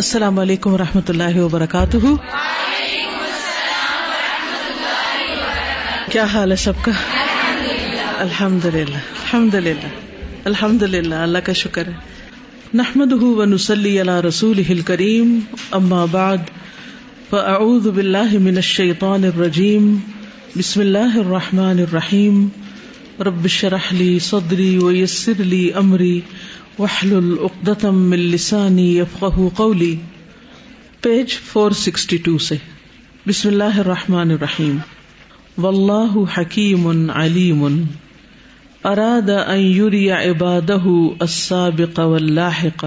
السلام علیکم و رحمۃ اللہ وبرکاتہ۔ کیا حال ہے سب کا؟ الحمد للہ الحمد للہ الحمد للہ اللہ کا شکر ہے۔ نحمد و نسلی اللہ رسول کریم اما بعد، فاعوذ باللہ من الشیطان الرجیم بسم اللہ الرحمن الرحیم۔ رب شرح لی صدری ویسر لی امری۔ وحل من لسانی یفقہ قولی۔ پیج 462 سے بسم اللہ الرحمن الرحیم۔ واللہ حکیم علیم۔ اراد ان یری عباده السابق واللاحق۔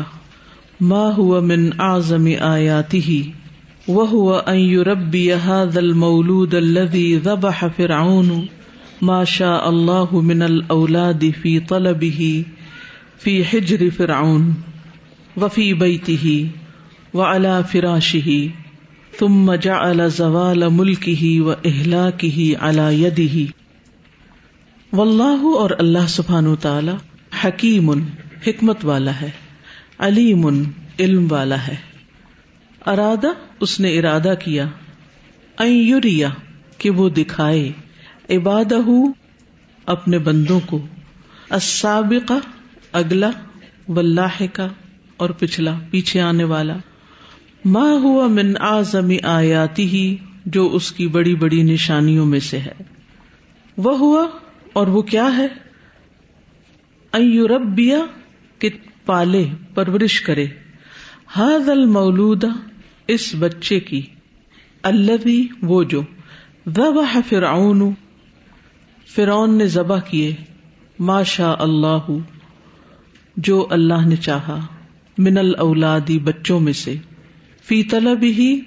ما هو من اعظم آیاته۔ وهو ان يربي هذا المولود الذي ذبح فرعون۔ ما شاء الله من الاولاد في طلبه۔ فی حجر فرعون وفی بیتی و الا فراشی تم جعل زوال ملکی و اہلا کی الا یدی واللہ اور اللہ سبحان تعالی حکیم، حکمت والا ہے، علیم، علم والا ہے۔ ارادہ، اس نے ارادہ کیا یوریا کہ وہ دکھائے عبادہ اپنے بندوں کو، السابقہ اگلا واللہ کا اور پچھلا، پیچھے آنے والا۔ ماں ہوا من آزمی آیاتی ہی جو اس کی بڑی بڑی نشانیوں میں سے ہے۔ وہ ہوا اور وہ کیا ہے؟ ایوربیا کہ پالے، پرورش کرے۔ حاض المولود، اس بچے کی۔ اللہ وہ جو۔ ذبح فرعون فرعون نے ذبح کیے۔ ماشا اللہ جو اللہ نے چاہا۔ من الاولادی بچوں میں سے، فی طلب ہی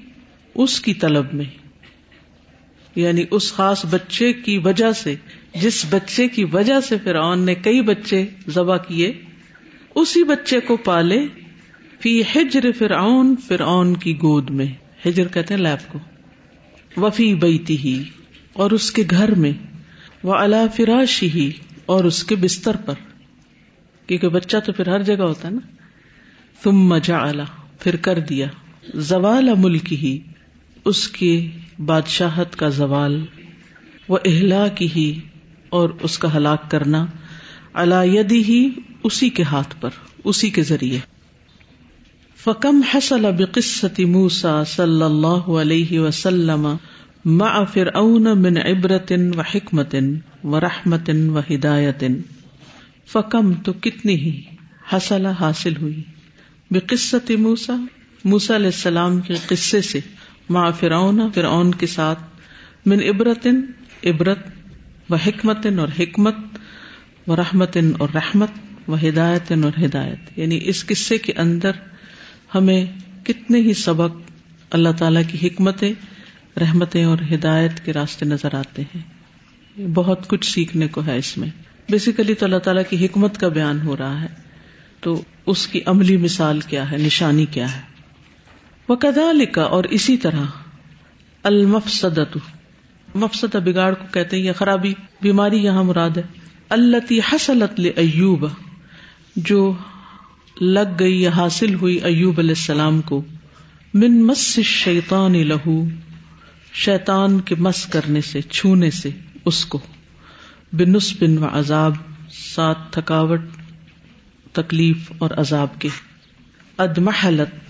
اس کی طلب میں۔ یعنی اس خاص بچے کی وجہ سے، جس بچے کی وجہ سے فرعون نے کئی بچے ذبح کیے، اسی بچے کو پالے فی ہجر فرعون فرعون کی گود میں۔ ہجر کہتے ہیں لیب کو۔ وفی بیتی ہی اور اس کے گھر میں۔ وہ اللہ فراشی ہی اور اس کے بستر پر۔ کیونکہ بچہ تو پھر ہر جگہ ہوتا ہے نا۔ تم مجا پھر کر دیا۔ زوال ملک ہی اس کے بادشاہت کا زوال۔ وہ اہلا کی ہی اور اس کا ہلاک کرنا۔ علادی ہی اسی کے ہاتھ پر، اسی کے ذریعے۔ فکم حسل بقصتی موسا صلی اللہ علیہ وسلم ما فرعون من عبرت و حکمت و رحمت و ہدایت۔ فکم تو کتنی ہی حسلا حاصل ہوئی۔ بے قصت موسا موسا علیہ السلام کے قصے سے ماں فرعون فرعون کے ساتھ من عبرت عبرت و حکمت اور حکمت و رحمت اور رحمت و ہدایت اور ہدایت۔ یعنی اس قصے کے اندر ہمیں کتنے ہی سبق اللہ تعالی کی حکمتیں، رحمتیں اور ہدایت کے راستے نظر آتے ہیں۔ بہت کچھ سیکھنے کو ہے اس میں۔ بیسیکلی تو اللہ تعالیٰ کی حکمت کا بیان ہو رہا ہے۔ تو اس کی عملی مثال کیا ہے؟ نشانی کیا ہے؟ وہ کدا لکھا اور اسی طرح، المفسدت۔ مفسد بگاڑ کو کہتے ہیں یا خرابی، بیماری یہاں مراد ہے۔ اللہ حسلت ایوب جو لگ گئی یا حاصل ہوئی ایوب علیہ السلام کو۔ من مس شیطان لہو شیطان کے مس کرنے سے، چھونے سے اس کو۔ بنس بن و عذاب، سات تھکاوٹ، تکلیف اور عذاب کے۔ ادمحلت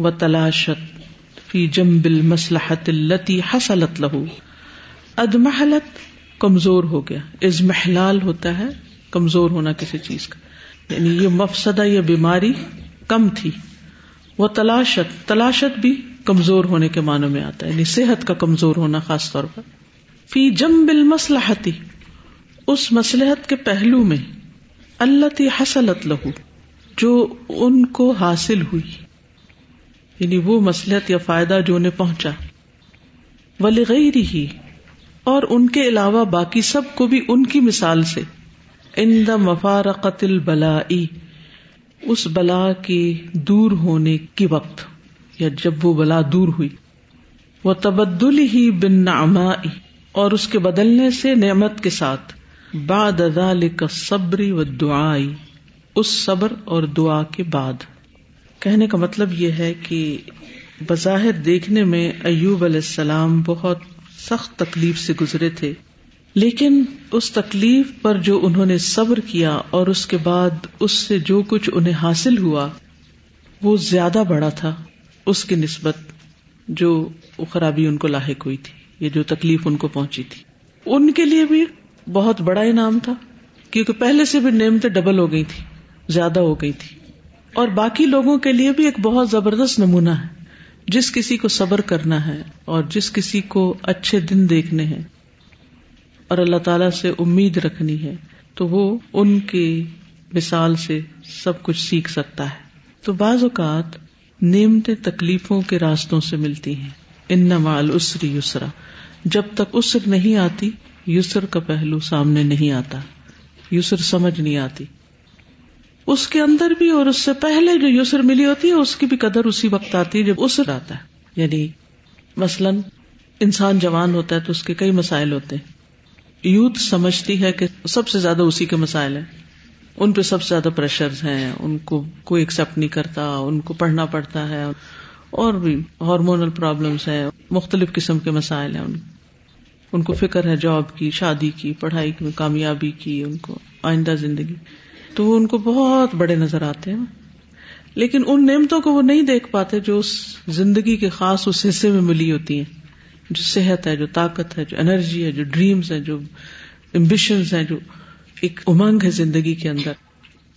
و تلاشت فی جم بل مسلحت التی حسلت لہو ادمحلت کمزور ہو گیا۔ از محلال ہوتا ہے، کمزور ہونا کسی چیز کا۔ یعنی یہ مفسدہ یا بیماری کم تھی۔ وہ تلاشت تلاشت بھی کمزور ہونے کے معنوں میں آتا ہے یعنی صحت کا کمزور ہونا خاص طور پر۔ فی جم بل مسلحتی اس مسلحت کے پہلو میں اللہ تی حسلت لہو جو ان کو حاصل ہوئی۔ یعنی وہ مسلحت یا فائدہ جو انہیں پہنچا۔ ولی ہی اور ان کے علاوہ باقی سب کو بھی ان کی مثال سے۔ ان دا مفار قتل بلا اس بلا کے دور ہونے کی وقت، یا جب وہ بلا دور ہوئی۔ وہ تبدل ہی بن نعما اور اس کے بدلنے سے نعمت کے ساتھ۔ باد ذلك صبری و دعائی، اس صبر اور دعا کے بعد۔ کہنے کا مطلب یہ ہے کہ بظاہر دیکھنے میں ایوب علیہ السلام بہت سخت تکلیف سے گزرے تھے، لیکن اس تکلیف پر جو انہوں نے صبر کیا اور اس کے بعد اس سے جو کچھ انہیں حاصل ہوا، وہ زیادہ بڑا تھا، اس کی نسبت جو خرابی ان کو لاحق ہوئی تھی یہ جو تکلیف ان کو پہنچی تھی۔ ان کے لیے بھی بہت بڑا انعام تھا، کیونکہ پہلے سے بھی نعمتیں ڈبل ہو گئی تھی، زیادہ ہو گئی تھی۔ اور باقی لوگوں کے لیے بھی ایک بہت زبردست نمونہ ہے۔ جس کسی کو صبر کرنا ہے اور جس کسی کو اچھے دن دیکھنے ہیں۔ اور اللہ تعالی سے امید رکھنی ہے، تو وہ ان کی مثال سے سب کچھ سیکھ سکتا ہے۔ تو بعض اوقات نعمتیں تکلیفوں کے راستوں سے ملتی ہیں۔ ان نمال اسری یسرا، جب تک اسر نہیں آتی یسر کا پہلو سامنے نہیں آتا، یسر سمجھ نہیں آتی۔ اس کے اندر بھی اور اس سے پہلے جو یسر ملی ہوتی ہے، اس کی بھی قدر اسی وقت آتی ہے جب اسر آتا ہے۔ یعنی مثلاً انسان جوان ہوتا ہے تو اس کے کئی مسائل ہوتے ہیں۔ یوتھ سمجھتی ہے کہ سب سے زیادہ اسی کے مسائل ہیں۔ ان پہ سب سے زیادہ پریشر ہیں، ان کو کوئی ایکسپٹ نہیں کرتا، ان کو پڑھنا پڑتا ہے اور بھی ہارمونل پرابلمس ہیں، مختلف قسم کے مسائل ہیں۔ ان ان کو فکر ہے جاب کی، شادی کی، پڑھائی کی، کامیابی کی، ان کو آئندہ زندگی۔ تو وہ ان کو بہت بڑے نظر آتے ہیں۔ لیکن ان نعمتوں کو وہ نہیں دیکھ پاتے جو اس زندگی کے خاص اس حصے میں ملی ہوتی ہیں۔ جو صحت ہے، جو طاقت ہے، جو انرجی ہے، جو ڈریمز ہے جو امبیشنز ہیں، جو ایک امنگ ہے زندگی کے اندر۔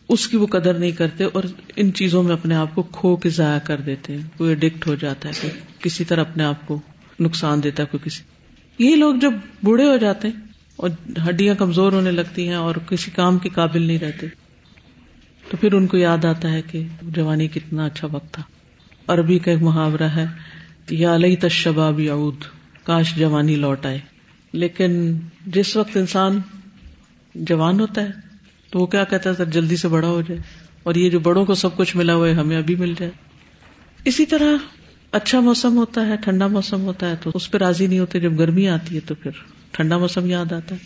اس کی وہ قدر نہیں کرتے اور ان چیزوں میں اپنے آپ کو کھو کے ضائع کر دیتے ہیں۔ کوئی اڈکٹ ہو جاتا ہے کہ کسی طرح اپنے آپ کو نقصان دیتا ہے، کوئی کسی یہی لوگ جب بوڑھے ہو جاتے ہیں اور ہڈیاں کمزور ہونے لگتی ہیں اور کسی کام کے قابل نہیں رہتے، تو پھر ان کو یاد آتا ہے کہ جوانی کتنا اچھا وقت تھا۔ عربی کا ایک محاورہ ہے یا لئی تشباب یعود، کاش جوانی لوٹ آئے۔ لیکن جس وقت انسان جوان ہوتا ہے، تو وہ کیا کہتا ہے؟ سر، جلدی سے بڑا ہو جائے۔ اور یہ جو بڑوں کو سب کچھ ملا ہوا ہے، ہمیں ابھی مل جائے۔ اسی طرح اچھا موسم ہوتا ہے، ٹھنڈا موسم ہوتا ہے تو اس پہ راضی نہیں ہوتے، جب گرمی آتی ہے تو پھر ٹھنڈا موسم یاد آتا ہے۔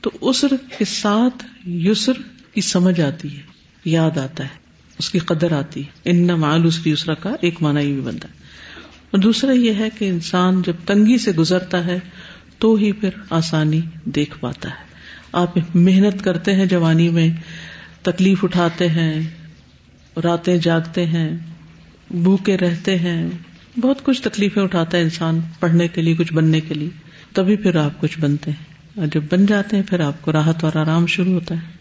تو اسر کے ساتھ یسر کی سمجھ آتی ہے، یاد آتا ہے، اس کی قدر آتی ہے۔ ان مال اس کی یسرا کا ایک مانا یہ بھی بنتا ہے۔ اور دوسرا یہ ہے کہ انسان جب تنگی سے گزرتا ہے تو ہی پھر آسانی دیکھ پاتا ہے۔ آپ محنت کرتے ہیں، جوانی میں تکلیف اٹھاتے ہیں، راتیں جاگتے ہیں، بھوکے رہتے ہیں بہت کچھ تکلیفیں اٹھاتا ہے انسان پڑھنے کے لیے کچھ بننے کے لیے۔ تبھی پھر آپ کچھ بنتے ہیں۔ اور جب بن جاتے ہیں پھر آپ کو راحت اور آرام شروع ہوتا ہے۔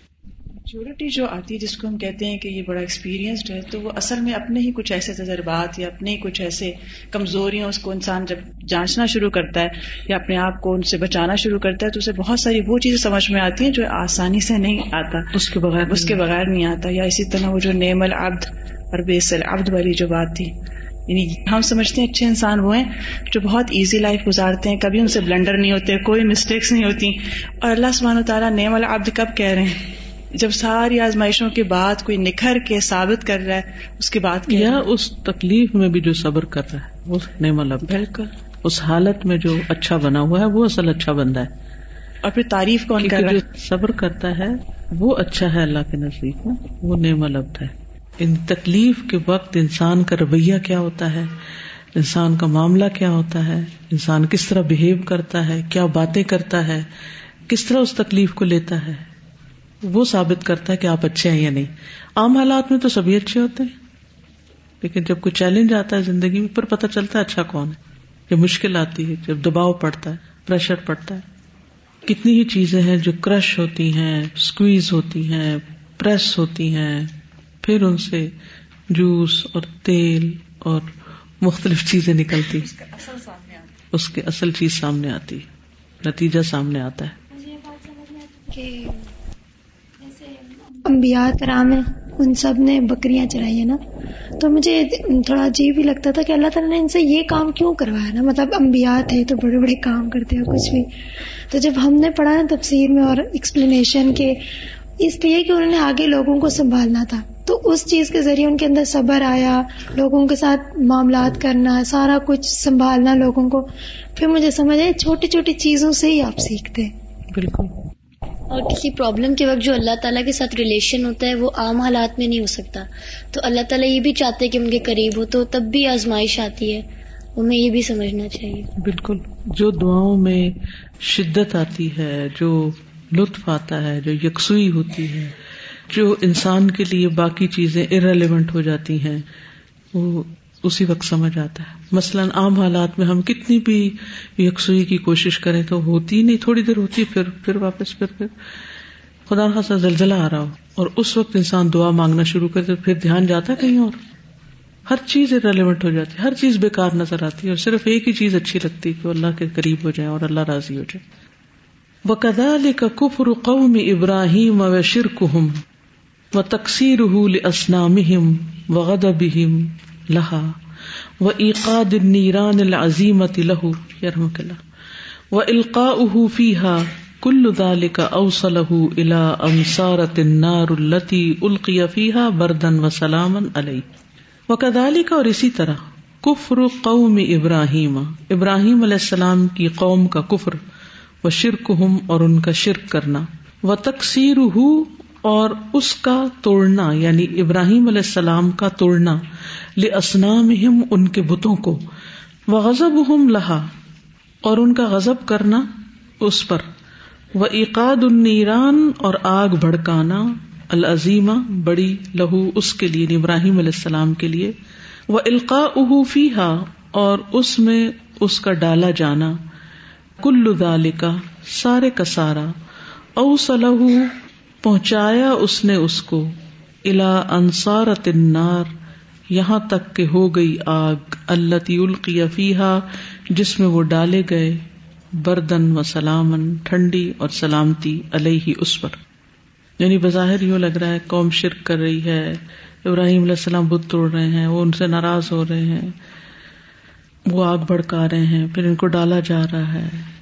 میچورٹی جو آتی ہے جس کو ہم کہتے ہیں کہ یہ بڑا ایکسپیرینسڈ ہے تو وہ اصل میں اپنے ہی کچھ ایسے تجربات یا اپنے ہی کچھ ایسے کمزوریاں اس کو انسان جب جانچنا شروع کرتا ہے یا اپنے آپ کو ان سے بچانا شروع کرتا ہے تو اسے بہت ساری وہ چیزیں سمجھ میں آتی ہیں جو آسانی سے نہیں آتا۔ اس کے بغیر اس کے بغیر نہیں آتا۔ یا اسی طرح وہ جو نیم العبد اور بیسل عبد والی جو بات تھی یعنی ہم سمجھتے ہیں اچھے انسان وہ ہیں جو بہت ایزی لائف گزارتے ہیں کبھی ان سے بلنڈر نہیں ہوتے کوئی مسٹیکس نہیں ہوتی۔ اور اللہ سبحانہ و تعالیٰ نیم العبد کب کہہ رہے ہیں؟ جب ساری آزمائشوں کے بعد کوئی نکھر کے ثابت کر رہا ہے اس کے بعد یا اس تکلیف میں بھی جو صبر کر رہا ہے وہ نعم اللہ بالکل۔ اس حالت میں جو اچھا بنا ہوا ہے وہ اصل اچھا بندہ ہے۔ اور پھر تعریف کون کر رہا ہے؟ صبر کرتا ہے وہ اچھا ہے اللہ کے نزدیک میں وہ نعم البد ہے۔ ان تکلیف کے وقت انسان کا رویہ کیا ہوتا ہے؟ انسان کا معاملہ کیا ہوتا ہے؟ انسان کس طرح بہیو کرتا ہے؟ کیا باتیں کرتا ہے؟ کس طرح اس تکلیف کو لیتا ہے؟ وہ ثابت کرتا ہے کہ آپ اچھے ہیں یا نہیں۔ عام حالات میں تو سبھی اچھے ہوتے ہیں، لیکن جب کوئی چیلنج آتا ہے زندگی میں پھر پتا چلتا ہے اچھا کون ہے؟ جب مشکل آتی ہے، جب دباؤ پڑتا ہے پریشر پڑتا ہے۔ کتنی ہی چیزیں ہیں جو کرش ہوتی ہیں اسکویز ہوتی ہیں پریس ہوتی ہیں۔ پھر ان سے جوس اور تیل اور مختلف چیزیں نکلتی۔ اس کے اصل چیز سامنے آتی۔ نتیجہ سامنے آتا ہے۔ امبیا کرام ہیں ان سب نے بکریاں چرائی ہیں نا؟ تو مجھے تھوڑا عجیب ہی لگتا تھا کہ اللہ تعالیٰ نے ان سے یہ کام کیوں کروایا نا؟ مطلب امبیا تھے تو بڑے بڑے کام کرتے ہیں کچھ بھی۔ تو جب ہم نے پڑھا نا تفسیر میں اور ایکسپلینیشن کے اس لیے کہ انہوں نے آگے لوگوں کو سنبھالنا تھا۔ تو اس چیز کے ذریعے ان کے اندر صبر آیا لوگوں کے ساتھ معاملات کرنا سارا کچھ سنبھالنا لوگوں کو۔ پھر مجھے سمجھ آئے چھوٹی چھوٹی چیزوں سے ہی آپ سیکھتے۔ بالکل۔ اور کسی پرابلم کے وقت جو اللہ تعالیٰ کے ساتھ ریلیشن ہوتا ہے وہ عام حالات میں نہیں ہو سکتا۔ تو اللہ تعالیٰ یہ بھی چاہتے کہ ان کے قریب ہو تو تب بھی آزمائش آتی ہے۔ ہمیں یہ بھی سمجھنا چاہیے۔ بالکل۔ جو دعاؤں میں شدت آتی ہے جو لطف آتا ہے جو یکسوئی ہوتی ہے جو انسان کے لیے باقی چیزیں ارریلیونٹ ہو جاتی ہیں، وہ اسی وقت سمجھ آتا ہے۔ مثلاً عام حالات میں ہم کتنی بھی یکسوئی کی کوشش کریں تو ہوتی نہیں، تھوڑی دیر ہوتی پھر پھر واپس، پھر پھر۔ خدا خاصا زلزلہ آ رہا ہو اور اس وقت انسان دعا مانگنا شروع کرتے، پھر دھیان جاتا ہے کہیں اور۔ ہر چیز ریلیونٹ ہو جاتی ہے ہر چیز بےکار نظر آتی ہے اور صرف ایک ہی چیز اچھی لگتی ہے کہ اللہ کے قریب ہو جائے اور اللہ راضی ہو جائے۔ وہ کدال کا کفر قوم ابراہیم و شرک و تقسیر اسنام و غدبہم لہا و عقاد نیران العظیمت لہو یرحمک اللہ و القاؤہ فیہا کل ذالک اوصلہ الى امسارت النار التي القی فیہا بردن و سلاما علیہ و کذالک اور اسی طرح کفر قوم ابراہیم ابراہیم علیہ السلام کی قوم کا کفر و شرک ہم اور ان کا شرک کرنا. و تقسیر اور اس کا توڑنا یعنی ابراہیم علیہ السلام کا توڑنا لسنام ان کے بتوں کو۔ وہ غزب ہم لہا اور ان کا غزب کرنا اس پر۔ وہ عقاد النیران اور آگ بھڑکانا، العظیمہ، بڑی لہو اس کے لیے، ابراہیم علیہ السلام کے لیے۔ وہ القا احوفی ہا اور اس میں اس کا ڈالا جانا۔ کل دال کا سارے کا سارا۔ او سلح پہنچایا اس نے اس کو۔ الا انصار تنار یہاں تک کہ ہو گئی آگ اللہ القی فیحا جس میں وہ ڈالے گئے۔ بردن و سلامن ٹھنڈی اور سلامتی علیہ اس پر۔ یعنی بظاہر یوں لگ رہا ہے، قوم شرک کر رہی ہے۔ ابراہیم علیہ السلام بت توڑ رہے ہیں، وہ ان سے ناراض ہو رہے ہیں۔ وہ آگ بھڑکا رہے ہیں، پھر ان کو ڈالا جا رہا ہے۔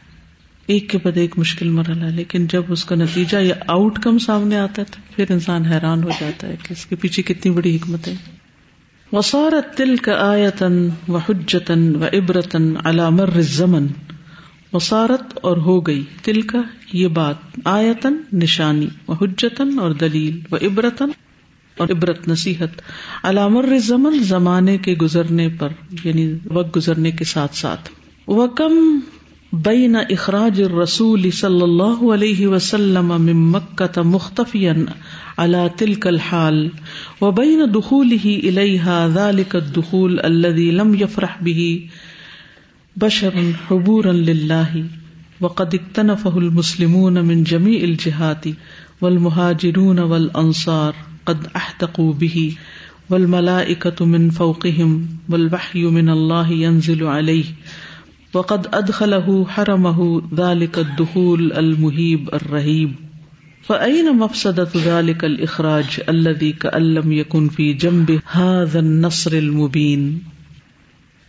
ایک کے بعد ایک مشکل مرحلہ لیکن جب اس کا نتیجہ یا آؤٹ کم سامنے آتا ہے تو پھر انسان حیران ہو جاتا ہے کہ اس کے پیچھے کتنی بڑی حکمت ہے وسارت تل کا آیتن و حجتن و عبرتن علامر زمن وسارت اور ہو گئی۔ تل کا یہ بات آیتن نشانی۔ و حجتن اور دلیل۔ و عبرتن اور عبرت نصیحت۔ علامر زمن زمانے کے گزرنے پر یعنی وقت گزرنے کے ساتھ ساتھ۔ وہ کم بین اخراج الرسول صلی اللہ علیہ وسلم من مکہ مختفیا على تلك الحال وبين دخوله اليها ذلك الدخول الذي لم يفرح به بشر حبورا لله وقد اكتنفه المسلمون من جميع الجهات والمهاجرون والانصار قد احتقوا به والملائكة من فوقهم والوحي من الله ينزل عليه وقد ادخله حرمه ذلك الدخول المهيب الرهيب. فأين مفسدة ذلك الإخراج الذي كأن يكن في جنبه هذا النصر المبين؟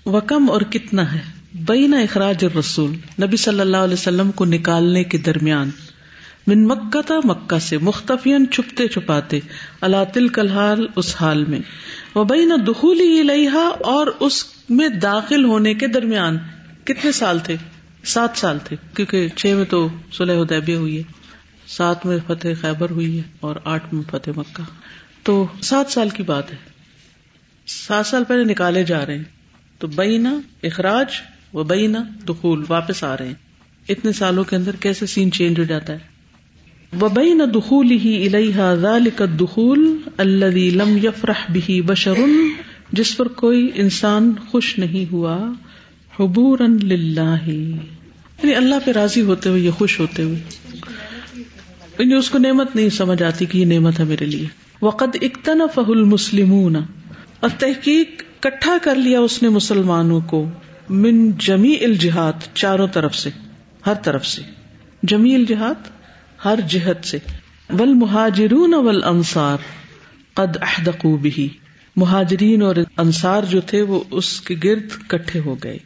وكم اور کتنا ہے؟ بین اخراج الرسول، نبی صلی اللہ علیہ وسلم کو نکالنے کے درمیان. من مکہ تھا مکہ سے مختفین چھپتے چھپاتے اللہ تل کلحال اس حال میں. وہ بین دخولی لہا اور اس میں داخل ہونے کے درمیان. کتنے سال تھے؟ سات سال تھے، کیونکہ چھ میں تو سلح ادیبیہ ہوئی ہے، سات میں فتح خیبر ہوئی ہے اور آٹھ میں فتح مکہ۔ تو سات سال کی بات ہے۔ سات سال پہلے نکالے جا رہے ہیں۔ تو بینا اخراج و بینا دخول واپس آ رہے ہیں۔ اتنے سالوں کے اندر کیسے سین چینج ہو جاتا ہے؟ وہ بین دخول ہی الحا ذالک دخول اللہ لم یفرح بھی بشرن جس پر کوئی انسان خوش نہیں ہوا۔ حبور یعنی اللہ پہ راضی ہوتے ہوئے خوش ہوتے ہوئے۔ یعنی اس کو نعمت نہیں سمجھ آتی کہ یہ نعمت ہے میرے لیے۔ وقت اکتنا فہل مسلم اور تحقیق کٹھا کر لیا اس نے مسلمانوں کو۔ من جمی الجہاد چاروں طرف سے، ہر طرف سے۔ جمی الجہاد ہر جہد سے۔ ول مہاجرون ول انصار قد احدقو بھی مہاجرین اور انصار جو تھے وہ اس کے گرد کٹھے ہو گئے۔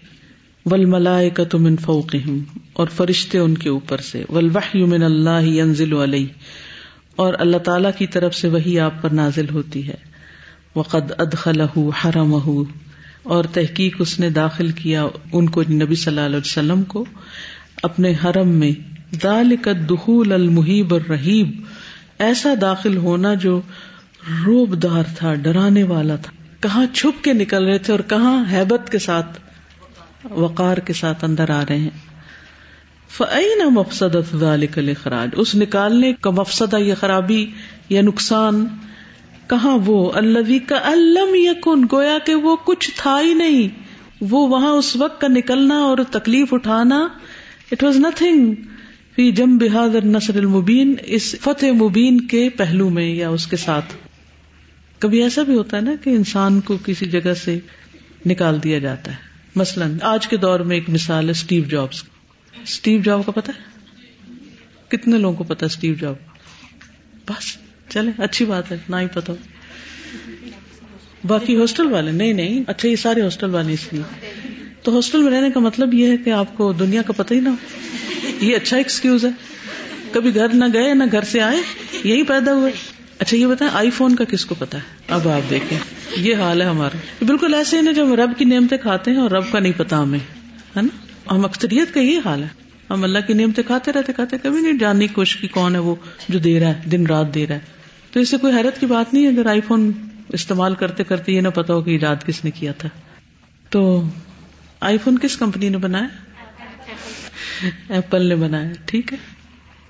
ول ملائے کا تم ان فوقہم، اور فرشتے ان کے اوپر سے ول من اللہ ینزل علیہ، اور اللہ تعالی کی طرف سے وہی آپ پر نازل ہوتی ہے۔ وقد ادخلہ حرم اور تحقیق اس نے داخل کیا ان کو نبی صلی اللہ علیہ وسلم کو۔ اپنے حرم میں دالک دخول المحیب الرحیب، ایسا داخل ہونا جو روب دار تھا، ڈرانے والا تھا۔ کہاں چھپ کے نکل رہے تھے اور کہاں حیبت کے ساتھ وقار کے ساتھ اندر آ رہے ہیں۔ فعین مفسد خراج اس نکالنے کا مفسدہ یہ خرابی یا نقصان کہاں وہ؟ اللہ کا الم یقن گویا کہ وہ کچھ تھا ہی نہیں۔ وہ وہاں اس وقت کا نکلنا اور تکلیف اٹھانا اٹ واز نتنگ فی جم بحادر نصر المبین، اس فتح مبین کے پہلو میں یا اس کے ساتھ۔ کبھی ایسا بھی ہوتا ہے نا کہ انسان کو کسی جگہ سے نکال دیا جاتا ہے۔ مثلاً آج کے دور میں ایک مثال ہے اسٹیو جابس اسٹیو جاب کا پتا ہے؟ کتنے لوگوں کو پتا اسٹیو جاب بس، چلے، اچھی بات ہے، نہ ہی پتا باقی ہاسٹل والے، نہیں نہیں اچھا یہ سارے ہاسٹل والے اس لیے۔ تو ہاسٹل میں رہنے کا مطلب یہ ہے کہ آپ کو دنیا کا پتہ ہی نہ ہو۔ یہ اچھا ایکسکیوز ہے۔ کبھی گھر نہ گئے، نہ گھر سے آئے، یہی پیدا ہوئے۔ اچھا یہ بتائیں، آئی فون کا کس کو پتا ہے؟ اب آپ دیکھیں۔ یہ حال ہے ہمارا۔ بالکل ایسے ہی نا جب رب کی نعمتیں کھاتے ہیں اور رب کا نہیں پتا ہمیں، ہے نا؟ ہم اکثریت کا یہ حال ہے۔ ہم اللہ کی نعمتیں کھاتے رہتے کھاتے کبھی نہیں جاننے کی کوشش کی کون ہے وہ جو دے رہا ہے، دن رات دے رہا ہے۔ تو اس سے کوئی حیرت کی بات نہیں ہے اگر آئی فون استعمال کرتے کرتے یہ نہ پتا ہو کہ ایجاد کس نے کیا تھا۔ تو آئی فون کس کمپنی نے بنایا؟ ایپل نے بنایا، ٹھیک ہے۔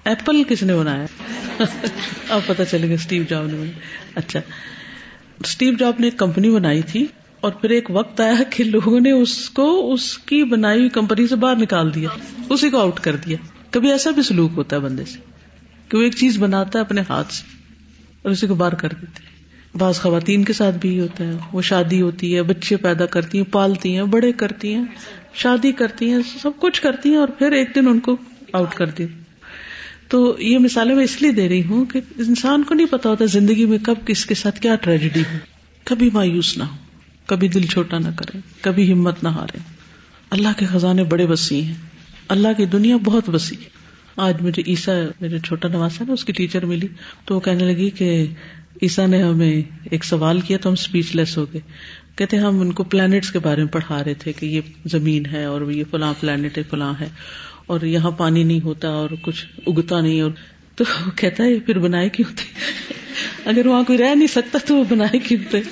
ایپل کس نے بنایا؟ اب پتا چلے گا اسٹیو جاب نے بنایا۔ اچھا۔ اسٹیو جاب نے ایک کمپنی بنائی تھی اور پھر ایک وقت آیا کہ لوگوں نے اس کو اس کی بنائی ہوئی کمپنی سے باہر نکال دیا، اسی کو آؤٹ کر دیا۔ کبھی ایسا بھی سلوک ہوتا ہے بندے سے کہ وہ ایک چیز بناتا ہے اپنے ہاتھ سے اور اسی کو باہر کر دیتے بعض خواتین کے ساتھ بھی ہوتا ہے، وہ شادی ہوتی ہے، بچے پیدا کرتی ہیں، پالتی ہیں، بڑے کرتی ہیں، شادی کرتی ہیں، سب کچھ کرتی ہیں اور پھر ایک دن ان کو آؤٹ کر دی تو یہ مثالیں میں اس لیے دے رہی ہوں کہ انسان کو نہیں پتا ہوتا زندگی میں کب کس کے ساتھ کیا ٹریجڈی ہو۔ کبھی مایوس نہ ہو، کبھی دل چھوٹا نہ کرے، کبھی ہمت نہ ہارے۔ اللہ کے خزانے بڑے وسیع ہیں۔ اللہ کی دنیا بہت وسیع آج مجھے عیسا میرے چھوٹا نواز ہے نا اس کی ٹیچر ملی۔ تو وہ کہنے لگی کہ عیسا نے ہمیں ایک سوال کیا تو ہم اسپیچ لیس ہو گئے۔ کہتے ہم ان کو پلانٹس کے بارے میں پڑھا رہے تھے کہ یہ زمین ہے اور یہ فلاں پلانٹ ہے، فلاں ہے۔ اور یہاں پانی نہیں ہوتا اور کچھ اگتا نہیں اور تو کہتا ہے پھر بنائے کیوں تھے؟ اگر وہاں کوئی رہ نہیں سکتا تو وہ بنائے کیوں تھے؟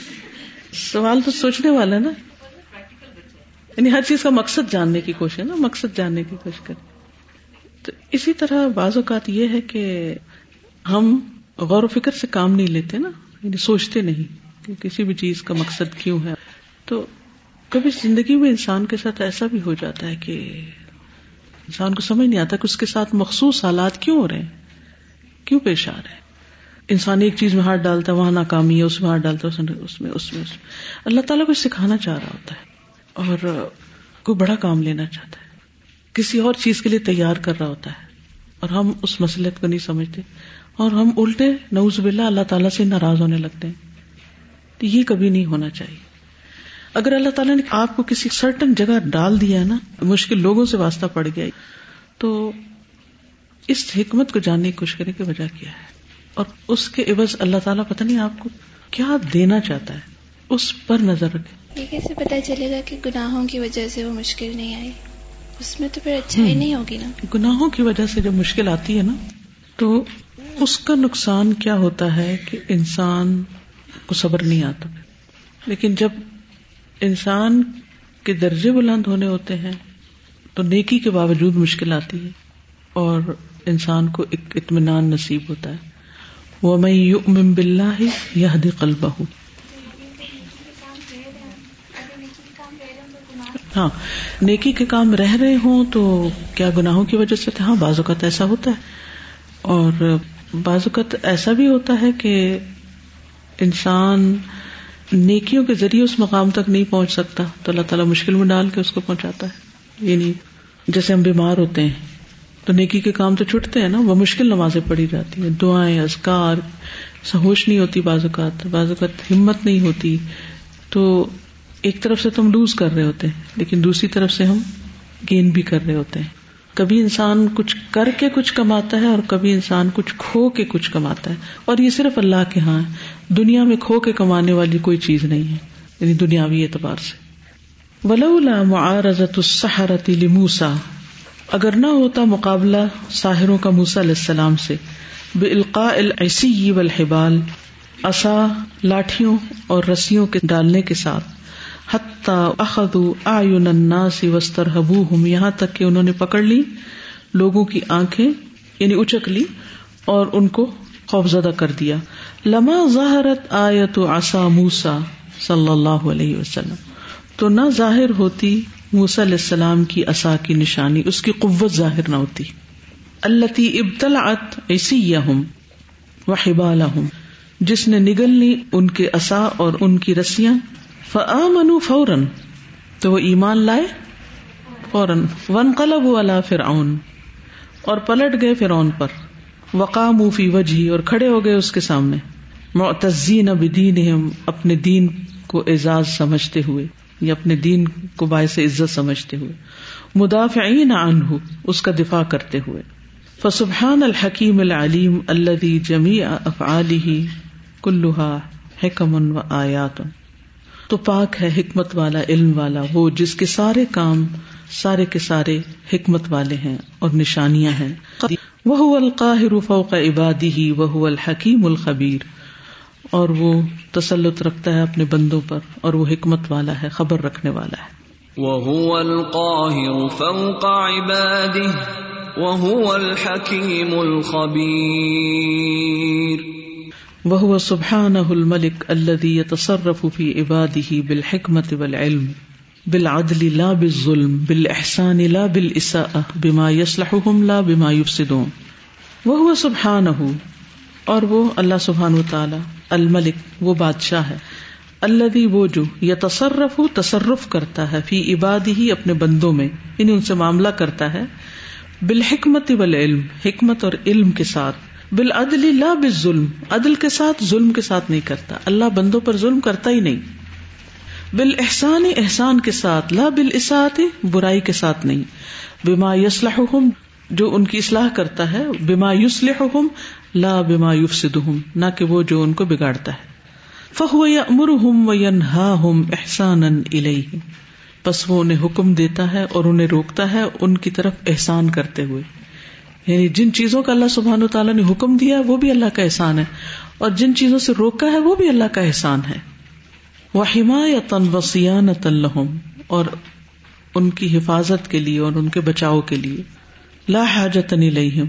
سوال تو سوچنے والا ہے نا۔ یعنی ہر چیز کا مقصد جاننے کی کوشش ہے نا، مقصد جاننے کی کوشش کریں تو اسی طرح بعض اوقات یہ ہے کہ ہم غور و فکر سے کام نہیں لیتے نا یعنی سوچتے نہیں کہ کسی بھی چیز کا مقصد کیوں ہے۔ تو کبھی زندگی میں انسان کے ساتھ ایسا بھی ہو جاتا ہے کہ انسان کو سمجھ نہیں آتا کہ اس کے ساتھ مخصوص حالات کیوں ہو رہے ہیں؟ کیوں پیش آ رہے ہیں؟ انسان ایک چیز میں ہاتھ ڈالتا ہے، وہاں ناکامی ہے، اس میں ہاتھ ڈالتا ہے، اس میں اس میں اللہ تعالیٰ کچھ سکھانا چاہ رہا ہوتا ہے اور کوئی بڑا کام لینا چاہتا ہے۔ کسی اور چیز کے لیے تیار کر رہا ہوتا ہے اور ہم اس مسلط کو نہیں سمجھتے اور ہم الٹے نوز باللہ اللہ تعالیٰ سے ناراض ہونے لگتے ہیں۔ تو یہ کبھی نہیں ہونا چاہیے۔ اگر اللہ تعالیٰ نے آپ کو کسی سرٹن جگہ ڈال دیا ہے نا مشکل لوگوں سے واسطہ پڑ گیا تو اس حکمت کو جاننے کی کوشش کرنے کی وجہ کیا ہے؟ اور اس کے عوض اللہ تعالیٰ پتہ نہیں آپ کو کیا دینا چاہتا ہے؟ اس پر نظر رکھے یہ کیسے پتا چلے گا کہ گناہوں کی وجہ سے وہ مشکل نہیں آئی؟ اس میں تو پھر اچھا ہی نہیں ہوگی نا۔ گناہوں کی وجہ سے جب مشکل آتی ہے نا تو اس کا نقصان کیا ہوتا ہے کہ انسان کو صبر نہیں آتا۔ لیکن جب انسان کے درجے بلند ہونے ہوتے ہیں تو نیکی کے باوجود مشکل آتی ہے اور انسان کو ایک اطمینان نصیب ہوتا ہے۔ وہ میں یؤمن باللہ یہدی قلبہ ہاں نیکی کے کام رہ رہے ہوں تو کیا گناہوں کی وجہ سے؟ ہاں بعض اوقات ایسا ہوتا ہے۔ اور بعض اوقات ایسا بھی ہوتا ہے کہ انسان نیکیوں کے ذریعے اس مقام تک نہیں پہنچ سکتا تو اللہ تعالیٰ مشکل میں ڈال کے اس کو پہنچاتا ہے۔ یعنی جیسے ہم بیمار ہوتے ہیں تو نیکی کے کام تو چھٹتے ہیں نا، وہ مشکل نمازیں پڑھی جاتی ہیں۔ دعائیں ازکار سہوش نہیں ہوتی بعض اوقات بعض اوقات ہمت نہیں ہوتی۔ تو ایک طرف سے تو ہم لوز کر رہے ہوتے ہیں، لیکن دوسری طرف سے ہم گین بھی کر رہے ہوتے ہیں۔ کبھی انسان کچھ کر کے کچھ کماتا ہے اور کبھی انسان کچھ کھو کے کچھ کماتا ہے۔ اور یہ صرف اللہ کے ہاں ہے۔ دنیا میں کھو کے کمانے والی کوئی چیز نہیں ہے یعنی دنیاوی اعتبار سے۔ ولولا معارضت السحرت لموسا اگر نہ ہوتا مقابلہ ساحروں کا موسا علیہ السلام سے بے القاء السی والحبال اصا لاٹھیوں اور رسیوں کے ڈالنے کے ساتھ حتیٰ اخذوا اعین الناس واسترهبوهم، یہاں تک کہ انہوں نے پکڑ لی لوگوں کی آنکھیں یعنی اچک لی اور ان کو خوفزدہ کر دیا۔ لما ظاہرت آیت آسا موسا صلی اللہ علیہ وسلم، تو نہ ظاہر ہوتی موسا علیہ السلام کی اصا کی نشانی، اس کی قوت ظاہر نہ ہوتی۔ اللہ ابتلعت ایسیہم وحبالہم جس نے نگل لی ان کے اصا اور ان کی رسیاں۔ فآمنوا فوراً، تو وہ ایمان لائے فوراً۔ وانقلبوا علی فرعون، اور پلٹ گئے فرعون پر۔ وقام فی وجہ اور کھڑے ہو گئے اس کے سامنے۔ معتزین بدین اپنے دین کو اعزاز سمجھتے ہوئے، یا اپنے دین کو باعث عزت سمجھتے ہوئے۔ مدافعین عنہ، اس کا دفاع کرتے ہوئے۔ فسبحان الحکیم العلیم الذي جمیع افعاله كلها حکم و آیات۔ تو پاک ہے حکمت والا، علم والا، وہ جس کے سارے کام، سارے کے سارے حکمت والے ہیں اور نشانیاں ہیں۔ وہ القاہر فوق عبادی ہی وہ الحکیم الخبیر۔ اور وہ تسلط رکھتا ہے اپنے بندوں پر اور وہ حکمت والا ہے خبر رکھنے والا ہے۔ وهو القاهر فوق عباده وهو الحكيم الخبير وهو سبحانه الملك الذي يتصرف في عباده بالحكمة والعلم۔ بالعدل لا بالظلم بالاحسان لا بالاساءة بما يصلحهم لا بما يفسدون۔ وهو سبحانه، اور وہ اللہ سبحان و تعالی الملک، وہ بادشاہ ہے۔ اللہ وہ جو یہ تصرف تصرف کرتا ہے فی عبادی ہی اپنے بندوں میں یعنی ان سے معاملہ کرتا ہے۔ بالحکمت والعلم، حکمت اور علم کے ساتھ۔ بالعدل لا بالظلم، عدل کے ساتھ ظلم کے ساتھ نہیں کرتا۔ اللہ بندوں پر ظلم کرتا ہی نہیں۔ بال احسان احسان کے ساتھ، لا بال برائی کے ساتھ نہیں۔ بما یسلح جو ان کی اصلاح کرتا ہے، بما یوسلح لا بما یفسدہم، نہ کہ وہ جو ان کو بگاڑتا ہے۔ فہو یامرہم وینہاہم احسانا الیہ۔ پس وہ انہیں حکم دیتا ہے اور انہیں روکتا ہے ان کی طرف احسان کرتے ہوئے۔ یعنی جن چیزوں کا اللہ سبحان و تعالیٰ نے حکم دیا، وہ بھی اللہ کا احسان ہے۔ اور جن چیزوں سے روکا ہے، وہ بھی اللہ کا احسان ہے۔ وہ حمایت وسیانت الحم اور ان کی حفاظت کے لیے اور ان کے بچاؤ کے لیے۔ لا حاجت نہیں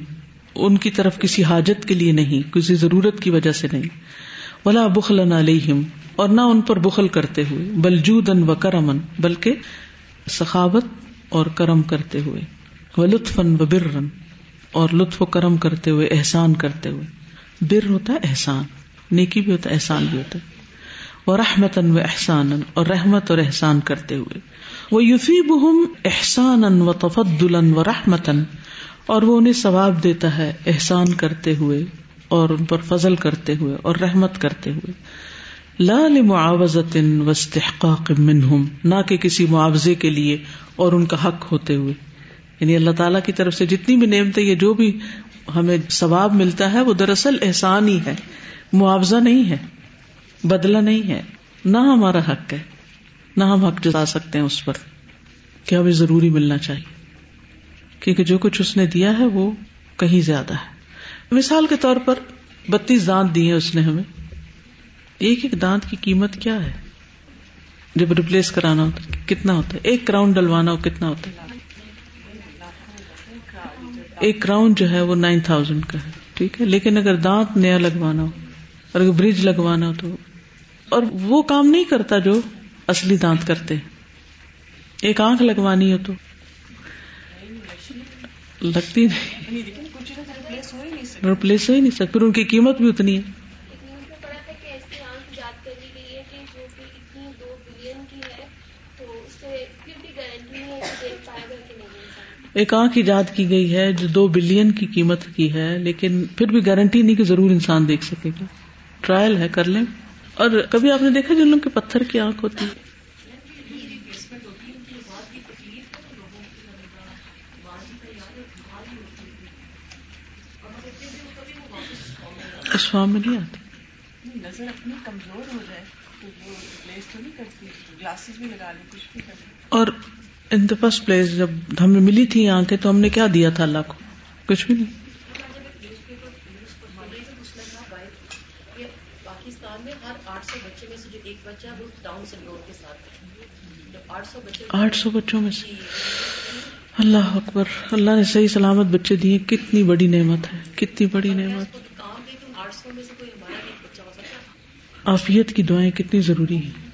ان کی طرف کسی حاجت کے لیے نہیں، کسی ضرورت کی وجہ سے نہیں۔ ولا بخل علیہم اور نہ ان پر بخل کرتے ہوئے۔ بلجودن و کرمن بلکہ سخاوت اور کرم کرتے ہوئے۔ و لطف و برن اور لطف و کرم کرتے ہوئے، احسان کرتے ہوئے۔ بر ہوتا ہے احسان، نیکی بھی ہوتا ہے، احسان بھی ہوتا ہے۔ وہ رحمت و احسان اور رحمت اور احسان کرتے ہوئے۔ وہ یوفی بہم احسان و تفدل و رحمتن اور وہ انہیں ثواب دیتا ہے احسان کرتے ہوئے اور ان پر فضل کرتے ہوئے اور رحمت کرتے ہوئے۔ لال معاوضت وسطاق منہم، نہ کہ کسی معاوضے کے لیے اور ان کا حق ہوتے ہوئے۔ یعنی اللہ تعالیٰ کی طرف سے جتنی بھی نعمتیں یہ جو بھی ہمیں ثواب ملتا ہے، وہ دراصل احسان ہی ہے، معاوضہ نہیں ہے۔ بدلا نہیں ہے۔ نہ ہمارا حق ہے۔ نہ ہم حق جتا سکتے ہیں اس پر۔ کیا ہمیں ضروری ملنا چاہیے؟ کیونکہ جو کچھ اس نے دیا ہے وہ کہیں زیادہ ہے۔ مثال کے طور پر بتیس دانت دیے اس نے ہمیں۔ ایک ایک دانت کی قیمت کیا ہے؟ جب ریپلیس کرانا ہوتا ہے، کتنا ہوتا ہے؟ ایک کراؤنڈ ڈلوانا ہو، کتنا ہوتا ہے؟ ایک کراؤنڈ جو ہے وہ نائن تھاؤزینڈ کا ہے، ٹھیک ہے؟ لیکن اگر دانت نیا لگوانا ہو اور اگر برج لگوانا ہو تو اور وہ کام نہیں کرتا جو اصلی دانت کرتے۔ ایک آنکھ لگوانی ہو تو۔ لگتی نہیں۔ ریپلیس ہو ہی نہیں سکتی پھر ان کی قیمت بھی اتنی ہے۔ ایک آنکھ ایجاد کی گئی ہے جو دو بلین کی قیمت کی ہے، لیکن پھر بھی گارنٹی نہیں کہ ضرور انسان دیکھ سکے گا۔ ٹرائل ہے، کر لیں۔ اور کبھی آپ نے دیکھا جن لوگ کے پتھر کی آنکھ ہوتی ہے؟ میں نہیں آتی۔ نظر اپنی کمزور ہو جائے تو وہ تو نہیں کرتی گلاسز بھی لگا لیں کچھ بھی کر اور ان دا فرسٹ پلیس جب ہمیں ملی تھی آنکھیں تو ہم نے کیا دیا تھا اللہ کو؟ کچھ بھی نہیں۔ آٹھ سو بچوں میں سے۔ اللہ اکبر اللہ نے صحیح سلامت بچے دیے۔ کتنی بڑی نعمت ہے کتنی بڑی نعمت۔ آفیت کی دعائیں کتنی ضروری ہیں۔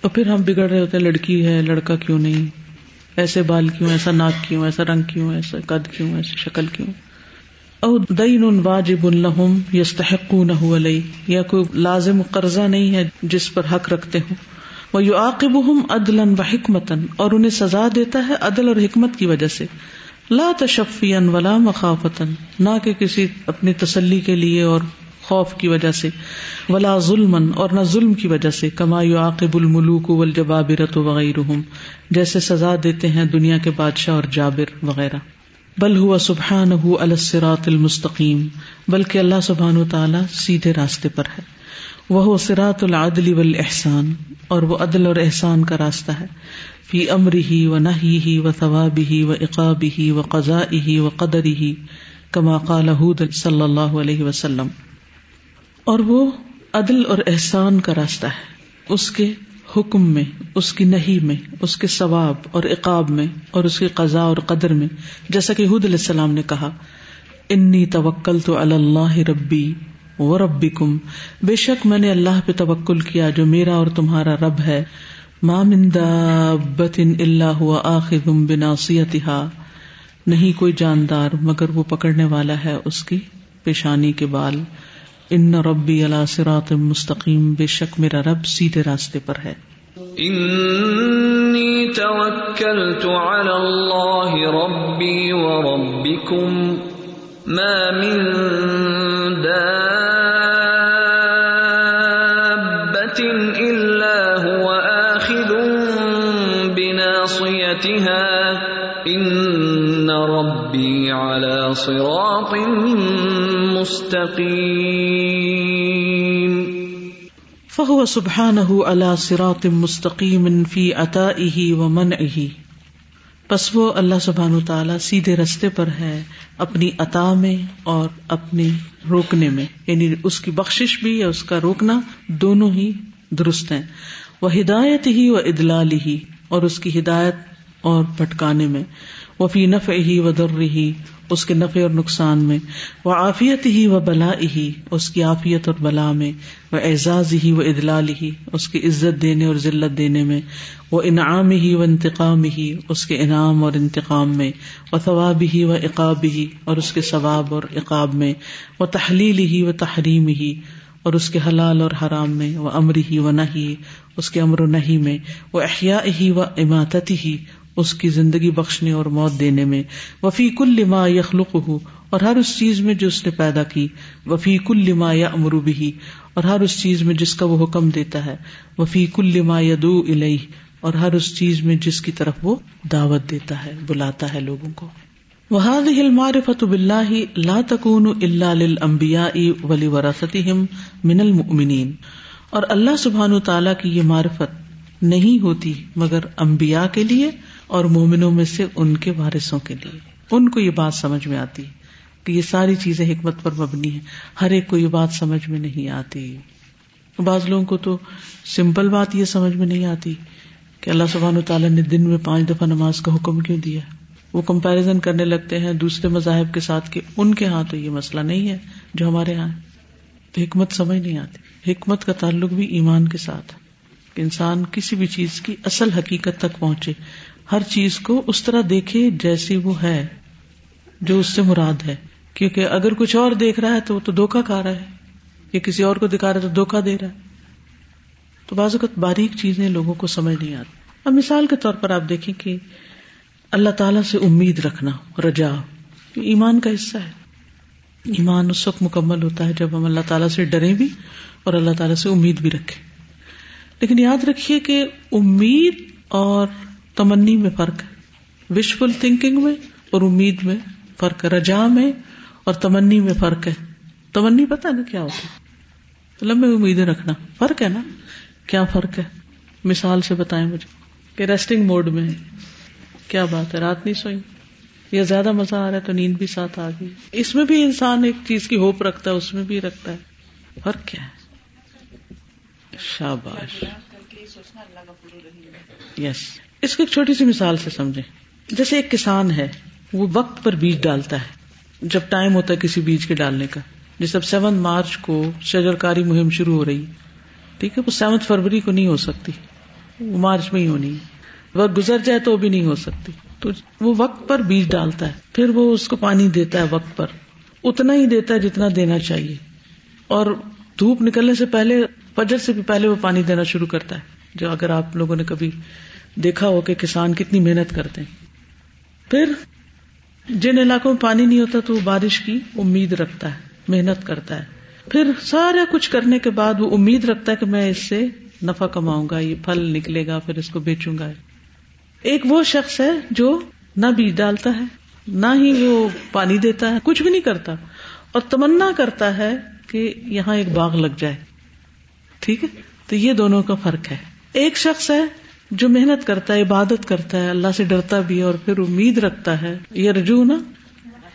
اور پھر ہم بگڑ رہے ہوتے ہیں لڑکی ہے لڑکا کیوں نہیں؟ ایسے بال کیوں ایسا ناک کیوں ایسا رنگ کیوں ایسا قد کیوں ایسی شکل کیوں او دین واجب الحم یستحق نہ یا کوئی لازم قرضہ نہیں ہے جس پر حق رکھتے ہوں۔ وہ یو عاقب ہم عدل و حکمتن اور انہیں سزا دیتا ہے عدل اور حکمت کی وجہ سے۔ لا تشفی ولا مخافتن نہ کہ کسی اپنی تسلی کے لیے اور خوف کی وجہ سے۔ ولا ظلم اور نہ ظلم کی وجہ سے۔ کما یو عاقب الملوک والجبابرت وغیرہ جیسے سزا دیتے ہیں دنیا کے بادشاہ اور جابر وغیرہ۔ بل ہوا سبحان السراط المستقیم، بلکہ اللہ سبحان و تعالیٰ سیدھے راستے پر ہے۔ وہ سراط العدل والاحسان، اور وہ عدل اور احسان کا راستہ ہے۔ فی امر ہی و نہ ہی و ثواب ہی و اقاب ہی و قزا ہی و قدر ہی کما قال صلی اللہ علیہ وسلم۔ اور وہ عدل اور احسان کا راستہ ہے۔ اس کے حکم میں، اس کی نہیں میں، اس کے ثواب اور اقاب میں اور اس کی قزا اور قدر میں، جیسا کہ حد علیہ السلام نے کہا، انی توکل تو اللہ ربی و ربی کم بے شک میں نے اللہ پہ توکل کیا جو میرا اور تمہارا رب ہے۔ بتن اللہ ہوا آخر بناسیتہا نہیں کوئی جاندار مگر وہ پکڑنے والا ہے اس کی پیشانی کے بال۔ ان ربی اللہ سرات مستقیم، بے شک میرا رب سیدھے راستے پر ہے۔ انی توکلت علی اللہ ربی و ربکم، ما من دابت الا هو آخذ بناصیتها، ان ربی علی صراط مستقیم۔ فهو سبحانه على مستقیم فی عطائه ومنعه. پس وہ اللہ سبحان تعالیٰ سیدھے رستے پر ہے اپنی عطا میں اور اپنی روکنے میں. یعنی اس کی بخشش بھی یا اس کا روکنا دونوں ہی درست ہیں. وہ ہدایت ہی و ادلال ہی اور اس کی ہدایت اور پٹکانے میں. وہ فی نف ہی و در ہی اس کے نفے اور نقصان میں وہ عافیت ہی و بلا ہی اس کی عافیت اور بلا میں وہ اعزاز ہی و ادلال ہی اس کی عزت دینے اور ذلت دینے میں وہ انعام ہی و انتقام ہی اس کے انعام اور انتقام میں وہ ثواب ہی و اقاب ہی اور اس کے ثواب اور اقاب میں وہ تحلیل ہی و تحریم ہی اور اس کے حلال اور حرام میں وہ امر ہی و نہی، اس کے امر و نہیں میں وہ احیاء ہی و اماطتی ہی اس کی زندگی بخشنے اور موت دینے میں۔ وفی کل لما یخلق ہو اور ہر اس چیز میں جو اس نے پیدا کی۔ وفی کل لما یا امروبی اور ہر اس چیز میں جس کا وہ حکم دیتا ہے۔ وفی کل لما یدو الہ اور ہر اس چیز میں جس کی طرف وہ دعوت دیتا ہے، بلاتا ہے لوگوں کو۔ وہاد معرفت بلّہ لا تکون اللہ امبیا ولی وراثت من المؤمنین اور اللہ سبحان تعالیٰ کی یہ معرفت نہیں ہوتی مگر امبیا کے لیے اور مومنوں میں سے ان کے وارثوں کے لیے۔ ان کو یہ بات سمجھ میں آتی کہ یہ ساری چیزیں حکمت پر مبنی ہے ہر ایک کو یہ بات سمجھ میں نہیں آتی۔ بعض لوگوں کو تو سمپل بات یہ سمجھ میں نہیں آتی کہ اللہ سبحان تعالیٰ نے دن میں پانچ دفعہ نماز کا حکم کیوں دیا۔ وہ کمپیرزن کرنے لگتے ہیں دوسرے مذاہب کے ساتھ کہ ان کے ہاں تو یہ مسئلہ نہیں ہے جو ہمارے یہاں تو حکمت سمجھ نہیں آتی۔ حکمت کا تعلق بھی ایمان کے ساتھ کہ انسان کسی بھی چیز کی اصل حقیقت تک پہنچے۔ ہر چیز کو اس طرح دیکھے جیسی وہ ہے، جو اس سے مراد ہے۔ کیونکہ اگر کچھ اور دیکھ رہا ہے تو وہ تو دھوکا کھا رہا ہے۔ یا کسی اور کو دکھا رہا ہے تو دھوکا دے رہا ہے۔ تو بعض اوقات باریک چیزیں لوگوں کو سمجھ نہیں آتی۔ اب مثال کے طور پر آپ دیکھیں کہ اللہ تعالی سے امید رکھنا رجا ایمان کا حصہ ہے۔ ایمان اس وقت مکمل ہوتا ہے جب ہم اللہ تعالیٰ سے ڈرے بھی اور اللہ تعالیٰ سے امید بھی رکھے لیکن یاد رکھیے کہ امید اور تمنی میں فرق ہے۔ وشفل تھنکنگ میں اور امید میں فرق ہے۔ رجا میں اور تمنی میں فرق ہے۔ تمنی پتا نا کیا ہوتا لمبے امیدیں رکھنا۔ فرق ہے نا؟ کیا فرق ہے؟ مثال سے بتائیں مجھے۔ کہ ریسٹنگ موڈ میں کیا بات ہے؟ رات نہیں سوئی۔ یا زیادہ مزہ آ رہا ہے تو نیند بھی ساتھ آ گئی۔ اس میں بھی انسان ایک چیز کی ہوپ رکھتا ہے، اس میں بھی رکھتا ہے۔ فرق کیا ہے؟ شاباش۔ یس اس کو ایک چھوٹی سی مثال سے سمجھے جیسے ایک کسان ہے، وہ وقت پر بیج ڈالتا ہے، جب ٹائم ہوتا ہے کسی بیج کے ڈالنے کا۔ جیسے اب سیون مارچ کو شجرکاری مہم شروع ہو رہی، ٹھیک ہے، وہ سیونتھ فروری کو نہیں ہو سکتی۔ وہ مارچ میں ہی ہونی وقت گزر جائے تو بھی نہیں ہو سکتی۔ تو وہ وقت پر بیج ڈالتا ہے۔ پھر وہ اس کو پانی دیتا ہے وقت پر۔ اتنا ہی دیتا ہے جتنا دینا چاہیے۔ اور دھوپ نکلنے سے پہلے، فجر سے بھی پہلے وہ پانی دینا شروع کرتا ہے۔ جو اگر آپ لوگوں نے کبھی دیکھا ہو کہ کسان کتنی محنت کرتے ہیں۔ پھر جن علاقوں میں پانی نہیں ہوتا تو وہ بارش کی امید رکھتا ہے، محنت کرتا ہے۔ پھر سارا کچھ کرنے کے بعد وہ امید رکھتا ہے کہ میں اس سے نفع کماؤں گا، یہ پھل نکلے گا، پھر اس کو بیچوں گا۔ ایک وہ شخص ہے جو نہ بیج ڈالتا ہے، نہ ہی وہ پانی دیتا ہے، کچھ بھی نہیں کرتا۔ اور تمنا کرتا ہے کہ یہاں ایک باغ لگ جائے۔ ٹھیک ہے؟ تو یہ دونوں کا فرق ہے۔ ایک شخص ہے جو محنت کرتا ہے، عبادت کرتا ہے، اللہ سے ڈرتا بھی اور پھر امید رکھتا ہے یہ رجو نا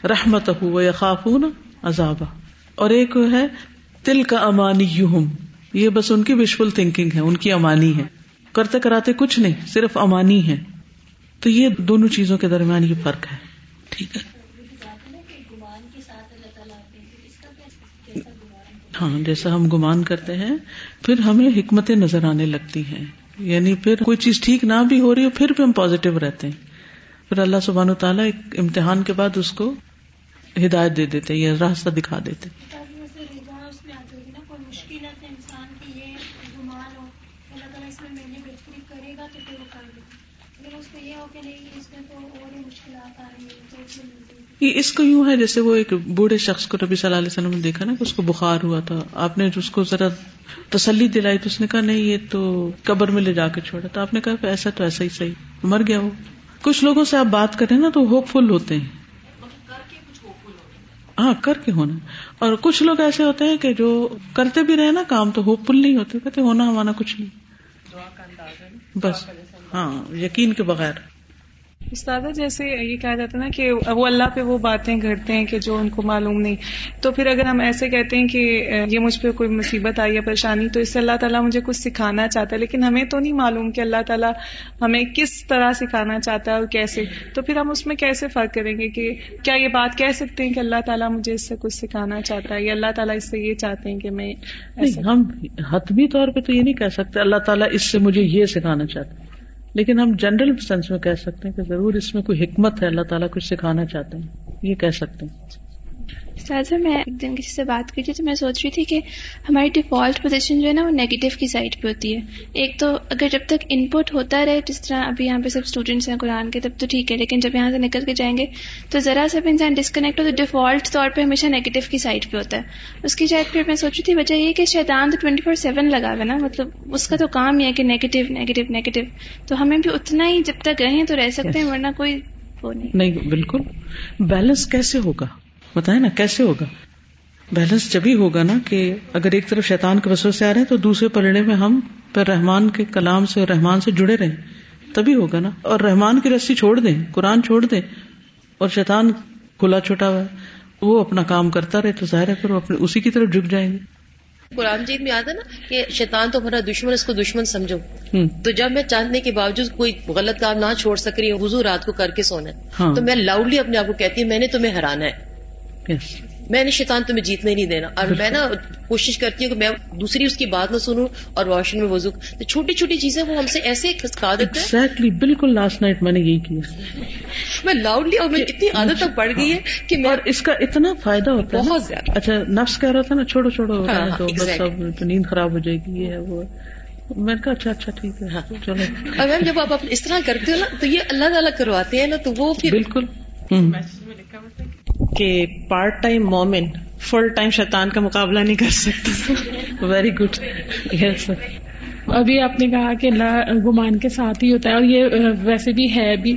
رحمت ہو یا خاف نا عذاب اور ایک ہے تل کا امانی یوہم یہ بس ان کی وشفل تھنکنگ ہے، ان کی امانی ہے۔ کرتے کراتے کچھ نہیں، صرف امانی ہے۔ تو یہ دونوں چیزوں کے درمیان یہ فرق ہے۔ ٹھیک ہے۔ ہاں جیسا ہم گمان کرتے ہیں پھر ہمیں حکمتیں نظر آنے لگتی ہیں۔ یعنی پھر کوئی چیز ٹھیک نہ بھی ہو رہی ہو، پھر بھی ہم پازیٹو رہتے ہیں۔ پھر اللہ سبحان و تعالیٰ ایک امتحان کے بعد اس کو ہدایت دے دیتے یا راستہ دکھا دیتے یہ اس کو یوں ہے جیسے وہ ایک بوڑھے شخص کو نبی صلی اللہ علیہ وسلم نے دیکھا نا کہ اس کو بخار ہوا تھا۔ آپ نے اس کو ذرا تسلی دلائی تو اس نے کہا نہیں، یہ تو قبر میں لے جا کے چھوڑا تو آپ نے کہا ایسا تو ایسا ہی صحیح۔ مر گیا وہ۔ کچھ لوگوں سے آپ بات کریں نا تو ہوپ فل ہوتے ہیں۔ ہاں کر کے ہونا۔ اور کچھ لوگ ایسے ہوتے ہیں کہ جو کرتے بھی رہے نا کام تو ہوپ فل نہیں ہوتے، کہتے ہونا ہمانا کچھ نہیں۔ بس۔ ہاں یقین کے بغیر۔ استاد جیسے یہ کہا جاتا ہے نا کہ وہ اللہ پہ وہ باتیں کرتے ہیں کہ جو ان کو معلوم نہیں۔ تو پھر اگر ہم ایسے کہتے ہیں کہ یہ مجھ پہ کوئی مصیبت آئی ہے پریشانی تو اس سے اللہ تعالیٰ مجھے کچھ سکھانا چاہتا ہے لیکن ہمیں تو نہیں معلوم کہ اللہ تعالیٰ ہمیں کس طرح سکھانا چاہتا ہے اور کیسے۔ تو پھر ہم اس میں کیسے فرق کریں گے کہ کیا یہ بات کہہ سکتے ہیں کہ اللہ تعالیٰ مجھے اس سے کچھ سکھانا چاہتا ہے یا اللہ تعالیٰ اس سے یہ چاہتے ہیں کہ میں ہم حتمی طور پہ تو یہ نہیں کہہ سکتے اللہ تعالیٰ اس سے مجھے یہ سکھانا چاہتا ہے۔ لیکن ہم جنرل سینس میں کہہ سکتے ہیں کہ ضرور اس میں کوئی حکمت ہے، اللہ تعالیٰ کچھ سکھانا چاہتے ہیں، یہ کہہ سکتے ہیں۔ سہذا میں ایک دن کسی سے بات کی تھی تو میں سوچ رہی تھی کہ ہماری ڈیفالٹ پوزیشن جو ہے نا وہ نیگیٹو کی سائڈ پہ ہوتی ہے۔ ایک تو اگر جب تک ان پٹ ہوتا رہے جس طرح ابھی یہاں پہ سب اسٹوڈینٹس ہیں قرآن کے تب تو ٹھیک ہے لیکن جب یہاں سے نکل کے جائیں گے تو ذرا سا بھی انسان ڈسکنیکٹ ہو تو ڈیفالٹ طور پہ ہمیشہ نیگیٹو کی سائڈ پہ ہوتا ہے۔ اس کی شاید پھر میں سوچ رہی تھی وجہ یہ کہ شیطان تو ٹوئنٹی فور سیون لگا ہوا نا مطلب اس کا تو کام ہی ہے کہ نیگیٹو نیگیٹو نیگیٹو تو ہمیں بھی اتنا ہی جب تک رہیں تو رہ سکتے ہیں ورنہ کوئی وہ نہیں۔ بالکل۔ بیلنس کیسے ہوگا؟ بتائیں نا کیسے ہوگا؟ بیلنس جبھی ہوگا نا کہ اگر ایک طرف شیطان کے وسو سے آ رہے ہیں تو دوسرے پلڑے میں ہم پھر رحمان کے کلام سے رحمان سے جڑے رہیں تبھی ہوگا نا۔ اور رحمان کی رسی چھوڑ دیں قرآن چھوڑ دیں اور شیطان کھلا چھوٹا ہوا وہ اپنا کام کرتا رہے تو ظاہر ہے پھر وہ اپنے اسی کی طرف جھک جائیں گے۔ قرآن جیت میں آتا نا کہ شیطان تو ہمارا دشمن اس کو دشمن سمجھو۔ تو جب میں چاہنے کے باوجود کوئی غلط کام نہ چھوڑ سک رہی ہوں وضو رات کو کر کے سونا ہے تو میں لاؤڈلی اپنے آپ کو کہتی ہوں میں نے تمہیں ہرانا ہے۔ میں نے شیطان تمہیں جیتنے نہیں دینا۔ اور میں نا کوشش کرتی ہوں کہ میں دوسری اس کی بات نہ سنوں اور واش روم میں وضو تو چھوٹی چھوٹی چیزیں وہ ہم سے ایسے کھسکا دیتے ہیں۔ ایگزیکٹلی بالکل لاسٹ نائٹ میں نے یہی کیا۔ میں لاؤڈلی اور میں اتنی عادت تک پڑ گئی ہے کہ میں اور اس کا اتنا فائدہ ہوتا ہے بہت زیادہ۔ اچھا نفس کہہ رہا تھا نا چھوڑو چھوڑو ہاں، تو بس exactly. اب تو نیند خراب ہو جائے گی یہ ہے وہ میں نے کہا اچھا اچھا ٹھیک ہے چلو۔ اور میم جب آپ اس طرح کرتے ہو نا تو یہ اللہ تعالیٰ کرواتے ہیں نا تو وہ پھر بالکل۔ ہوں۔ کہ پارٹ ٹائم مومن فل ٹائم شیطان کا مقابلہ نہیں کر سکتا۔ ویری گڈ یس ابھی آپ نے کہا کہ اللہ گمان کے ساتھ ہی ہوتا ہے اور یہ ویسے بھی ہے بھی۔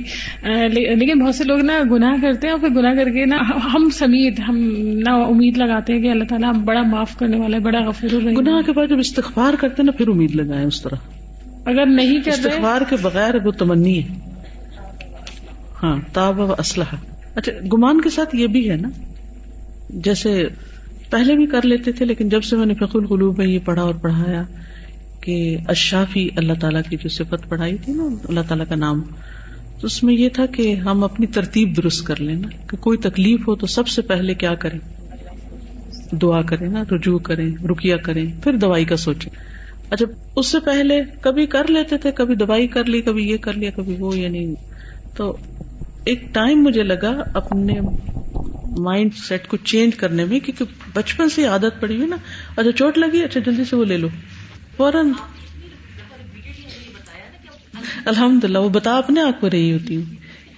لیکن بہت سے لوگ نا گناہ کرتے ہیں اور پھر گناہ کر کے نا ہم سمیت ہم نا امید لگاتے ہیں کہ اللہ تعالیٰ بڑا معاف کرنے والا ہے بڑا غفور گناہ کے بعد جب استغفار کرتے ہیں نا پھر امید لگائیں اس طرح۔ اگر نہیں استغفار کے بغیر وہ تمنی ہے۔ ہاں تاب و اسلحہ۔ اچھا گمان کے ساتھ یہ بھی ہے نا، جیسے پہلے بھی کر لیتے تھے، لیکن جب سے میں نے فق القلوب میں یہ پڑھا اور پڑھایا کہ اشافی اللہ تعالیٰ کی جو صفت پڑھائی تھی نا، اللہ تعالیٰ کا نام، تو اس میں یہ تھا کہ ہم اپنی ترتیب درست کر لینا کہ کوئی تکلیف ہو تو سب سے پہلے کیا کریں؟ دعا کریں نا، رجوع کریں رکیا کریں، پھر دوائی کا سوچیں۔ اچھا اس سے پہلے کبھی کر لیتے تھے، کبھی دوائی کر لی، کبھی یہ کر لیا، کبھی وہ یا نہیں تو ایک ٹائم مجھے لگا اپنے مائنڈ سیٹ کو چینج کرنے میں، کیونکہ بچپن سے عادت پڑی ہوئی نا۔ اچھا چوٹ لگی؟ اچھا جلدی سے وہ لے لو۔ فوراً۔ الحمد للہ وہ بتا اپنے آپ کو رہی ہوتی ہوں۔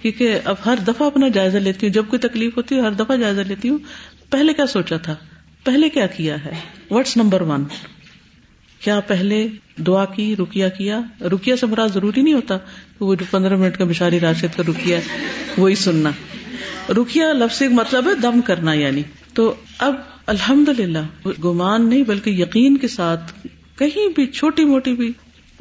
کیونکہ اب ہر دفعہ اپنا جائزہ لیتی ہوں۔ جب کوئی تکلیف ہوتی ہے، ہر دفعہ جائزہ لیتی ہوں۔ پہلے کیا سوچا تھا؟ پہلے کیا کیا ہے؟ وٹس نمبر ون کیا پہلے دعا کی رکیا کیا؟ رکیا سے مراد ضروری نہیں ہوتا۔ وہ جو پندرہ منٹ کا بشاری راشد کا رکیا وہی سننا۔ رکیا لفظ مطلب ہے دم کرنا یعنی۔ تو اب الحمد للہ گمان نہیں، بلکہ یقین کے ساتھ کہیں بھی چھوٹی موٹی بھی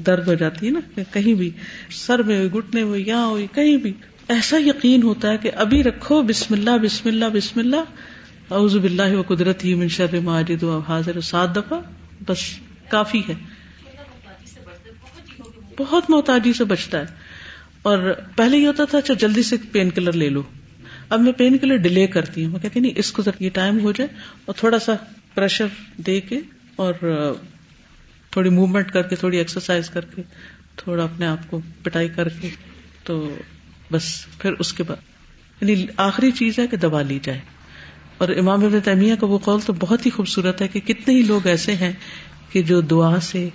درد ہو جاتی ہے نا، کہیں بھی سر میں ہوئی گٹنے ہوئی، یہاں ہوئی، کہیں بھی۔ ایسا یقین ہوتا ہے کہ ابھی رکھو، بسم اللہ بسم اللہ بسم اللہ۔ اعوذ باللہ و قدرت ہی من شر ماجد و حاضر، سات دفعہ، بس کافی ہے۔ بہت محتاجی سے بچتا ہے۔ اور پہلے یہ ہوتا تھا اچھا جلدی سے پین کلر لے لو۔ اب میں پین کلر ڈیلے کرتی ہوں۔ میں کہتی نہیں، اس کو یہ ٹائم ہو جائے اور تھوڑا سا پریشر دے کے اور تھوڑی موومنٹ کر کے، تھوڑی ایکسرسائز کر کے، تھوڑا اپنے آپ کو پٹائی کر کے، تو بس، پھر اس کے بعد۔ یعنی آخری چیز ہے کہ دبا لی جائے۔ اور امام ابن تیمیہ کا وہ قول تو بہت ہی خوبصورت ہے کہ کتنے ہی لوگ ایسے ہیں کہ جو دعا سے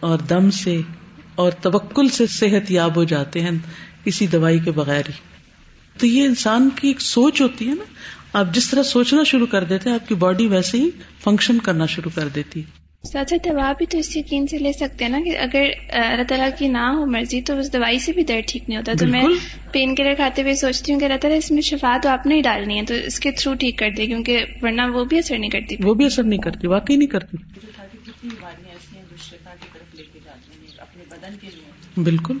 اور دم سے اور توکل سے صحت یاب ہو جاتے ہیں کسی دوائی کے بغیر ہی۔ تو یہ انسان کی ایک سوچ ہوتی ہے نا۔ آپ جس طرح سوچنا شروع کر دیتے ہیں آپ کی باڈی ویسے ہی فنکشن کرنا شروع کر دیتی ساتھ دوا بھی تو اس یقین سے لے سکتے ہیں نا کہ اگر اللہ تعالیٰ کی نہ ہو مرضی تو اس دوائی سے بھی درد ٹھیک نہیں ہوتا۔ تو میں پین کلر کھاتے ہوئے سوچتی ہوں کہ اللہ تعالیٰ اس میں شفا تو آپ نے ہی ڈالنی ہے تو اس کے تھرو ٹھیک کر دے کیونکہ ورنہ وہ بھی اثر نہیں کرتی۔ وہ بھی اثر نہیں کرتی واقعی نہیں کرتی۔ بالکل۔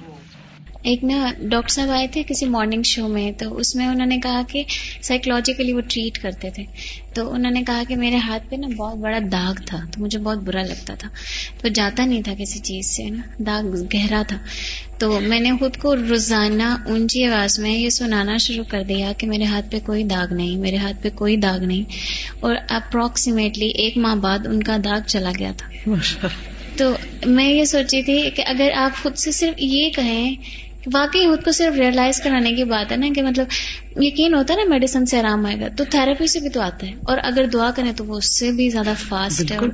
ایک نا ڈاکٹر صاحب آئے تھے کسی مارننگ شو میں تو اس میں انہوں نے کہا کہ سائیکولوجیکلی وہ ٹریٹ کرتے تھے۔ تو انہوں نے کہا کہ میرے ہاتھ پہ نا بہت بڑا داغ تھا تو مجھے بہت برا لگتا تھا۔ تو جاتا نہیں تھا کسی چیز سے نا داغ گہرا تھا۔ تو میں نے خود کو روزانہ اونچی آواز میں یہ سنانا شروع کر دیا کہ میرے ہاتھ پہ کوئی داغ نہیں میرے ہاتھ پہ کوئی داغ نہیں۔ اور اپروکسیمیٹلی ایک ماہ بعد ان کا داغ چلا گیا تھا۔ تو میں یہ سوچی تھی کہ اگر آپ خود سے صرف یہ کہیں واقعی خود کو صرف ریئلائز کرانے کی بات ہے نا کہ مطلب یقین ہوتا ہے نا میڈیسن سے آرام آئے گا تو تھراپی سے بھی تو آتا ہے۔ اور اگر دعا کریں تو وہ اس سے بھی زیادہ فاسٹ ہے اور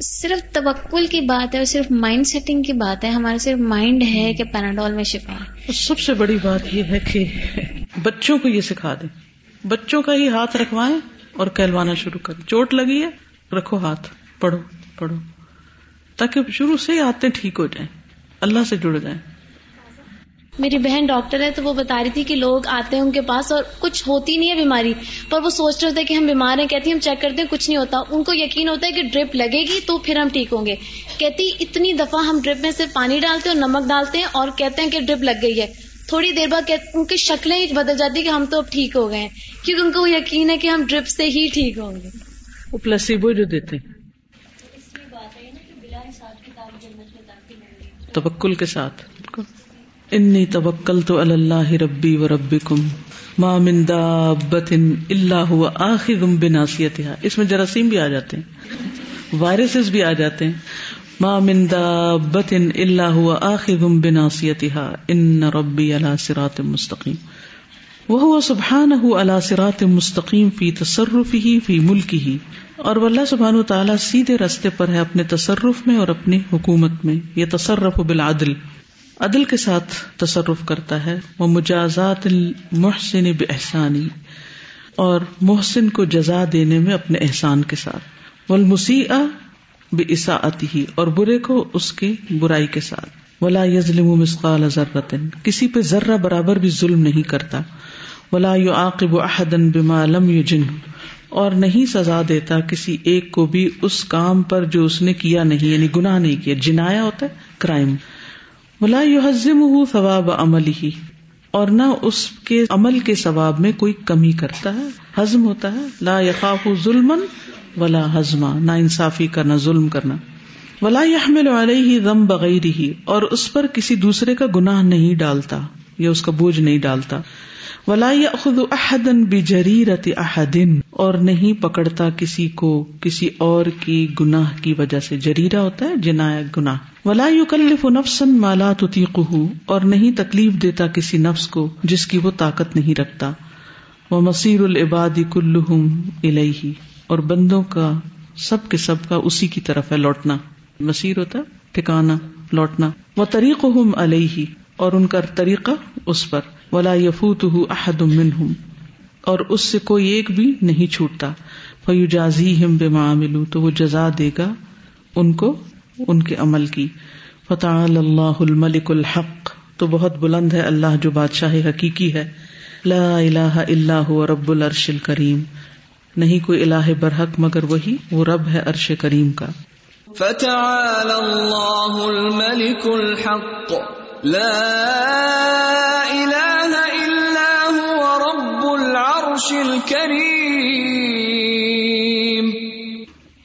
صرف توکل کی بات ہے اور صرف مائنڈ سیٹنگ کی بات ہے ہمارا صرف مائنڈ ہے کہ پیناڈول میں شفا ہے۔ سب سے بڑی بات یہ ہے کہ بچوں کو یہ سکھا دیں۔ بچوں کا ہی ہاتھ رکھوائیں اور کہلوانا شروع کریں۔ چوٹ لگی ہے رکھو ہاتھ۔ پڑھو پڑھو۔ تاکہ شروع سے آتے ٹھیک ہو جائیں اللہ سے جڑ جائیں۔ میری بہن ڈاکٹر ہے تو وہ بتا رہی تھی کہ لوگ آتے ہیں ان کے پاس اور کچھ ہوتی نہیں ہے بیماری پر وہ سوچ رہے ہوتے کہ ہم بیمار ہیں کہتی ہم چیک کرتے ہیں کچھ نہیں ہوتا۔ ان کو یقین ہوتا ہے کہ ڈرپ لگے گی تو پھر ہم ٹھیک ہوں گے۔ کہتی اتنی دفعہ ہم ڈرپ میں صرف پانی ڈالتے ہیں اور نمک ڈالتے ہیں اور کہتے ہیں کہ ڈرپ لگ گئی ہے۔ تھوڑی دیر بعد ان کی شکلیں ہی بدل جاتی کہ ہم تو اب ٹھیک ہو گئے ہیں کیونکہ ان کو وہ یقین ہے کہ ہم ڈرپ سے ہی ٹھیک ہوں گے۔ وہ پلسیبو جو دیتے توکل کے ساتھ۔ انی توکل تو اللہ ربی و ربی کم مامندہ بتن اللہ آخر بناسیت اس میں جراثیم بھی آ جاتے ہیں، وائرسز بھی آ جاتے ہیں۔ مامندہ بتن اللہ آخر بناسیت ان ربی اللہ سرات مستقیم۔ وہ سبحان اللہ سرات مستقیم فی تصرف ہی فی ملک ہی اور اللہ سبحان و تعالیٰ سیدھے رستے پر ہے اپنے تصرف میں اور اپنی حکومت میں یہ تصرف بالعدل، عدل کے ساتھ تصرف کرتا ہے وہ مجازات المحسن بحسانی اور محسن کو جزا دینے میں اپنے احسان کے ساتھ ولمسی بے عصاطی ہی اور برے کو اس کی برائی کے ساتھ، ولا یزلم مسقال ذرت کسی پہ ذرہ برابر بھی ظلم نہیں کرتا۔ ولا یو عاقب احدن بما لم یو جن اور نہیں سزا دیتا کسی ایک کو بھی اس کام پر جو اس نے کیا نہیں یعنی گناہ نہیں کیا، جنایا ہوتا ہے، کرائم۔ ولا حزم ثواب عمل ہی اور نہ اس کے عمل کے ثواب میں کوئی کمی کرتا ہے ہزم ہوتا ہے۔ لا یقاف ظلم ولا ہزما نہ انصافی کرنا، ظلم کرنا۔ ولا یحمل علیہ غم بغیر ہی اور اس پر کسی دوسرے کا گناہ نہیں ڈالتا۔ یا اس کا بوجھ نہیں ڈالتا۔ ولا خود احدن بجریرت احدن اور نہیں پکڑتا کسی کو کسی اور کی گناہ کی وجہ سے۔ جریرا ہوتا ہے جنایا گناہ۔ ولا یکلف نفسن مالا تطیقہ اور نہیں تکلیف دیتا کسی نفس کو جس کی وہ طاقت نہیں رکھتا۔ وہ مسیر العباد کلہم الیہ اور بندوں کا، سب کے سب کا اسی کی طرف ہے لوٹنا۔ مسیر ہوتا ہے، ٹھکانا، لوٹنا۔ وہ طریق ہم علیہ اور ان کا طریقہ اس پر۔ ولا یفوت احد منہم اور اس سے کوئی ایک بھی نہیں چھوٹتا۔ فیو جازی ہم بے معاملو تو وہ جزا دے گا ان کو، ان کے عمل کی۔ فتح اللہ الملک الحق۔ تو بہت بلند ہے اللہ جو بادشاہ حقیقی ہے۔ لا الہ الا هو رب العرش الکریم نہیں کوئی الہ برحق، مگر وہی وہ رب ہے عرش کریم کا۔ فتعال اللہ الملک الحق۔ لا الہ الا هو رب العرش الكریم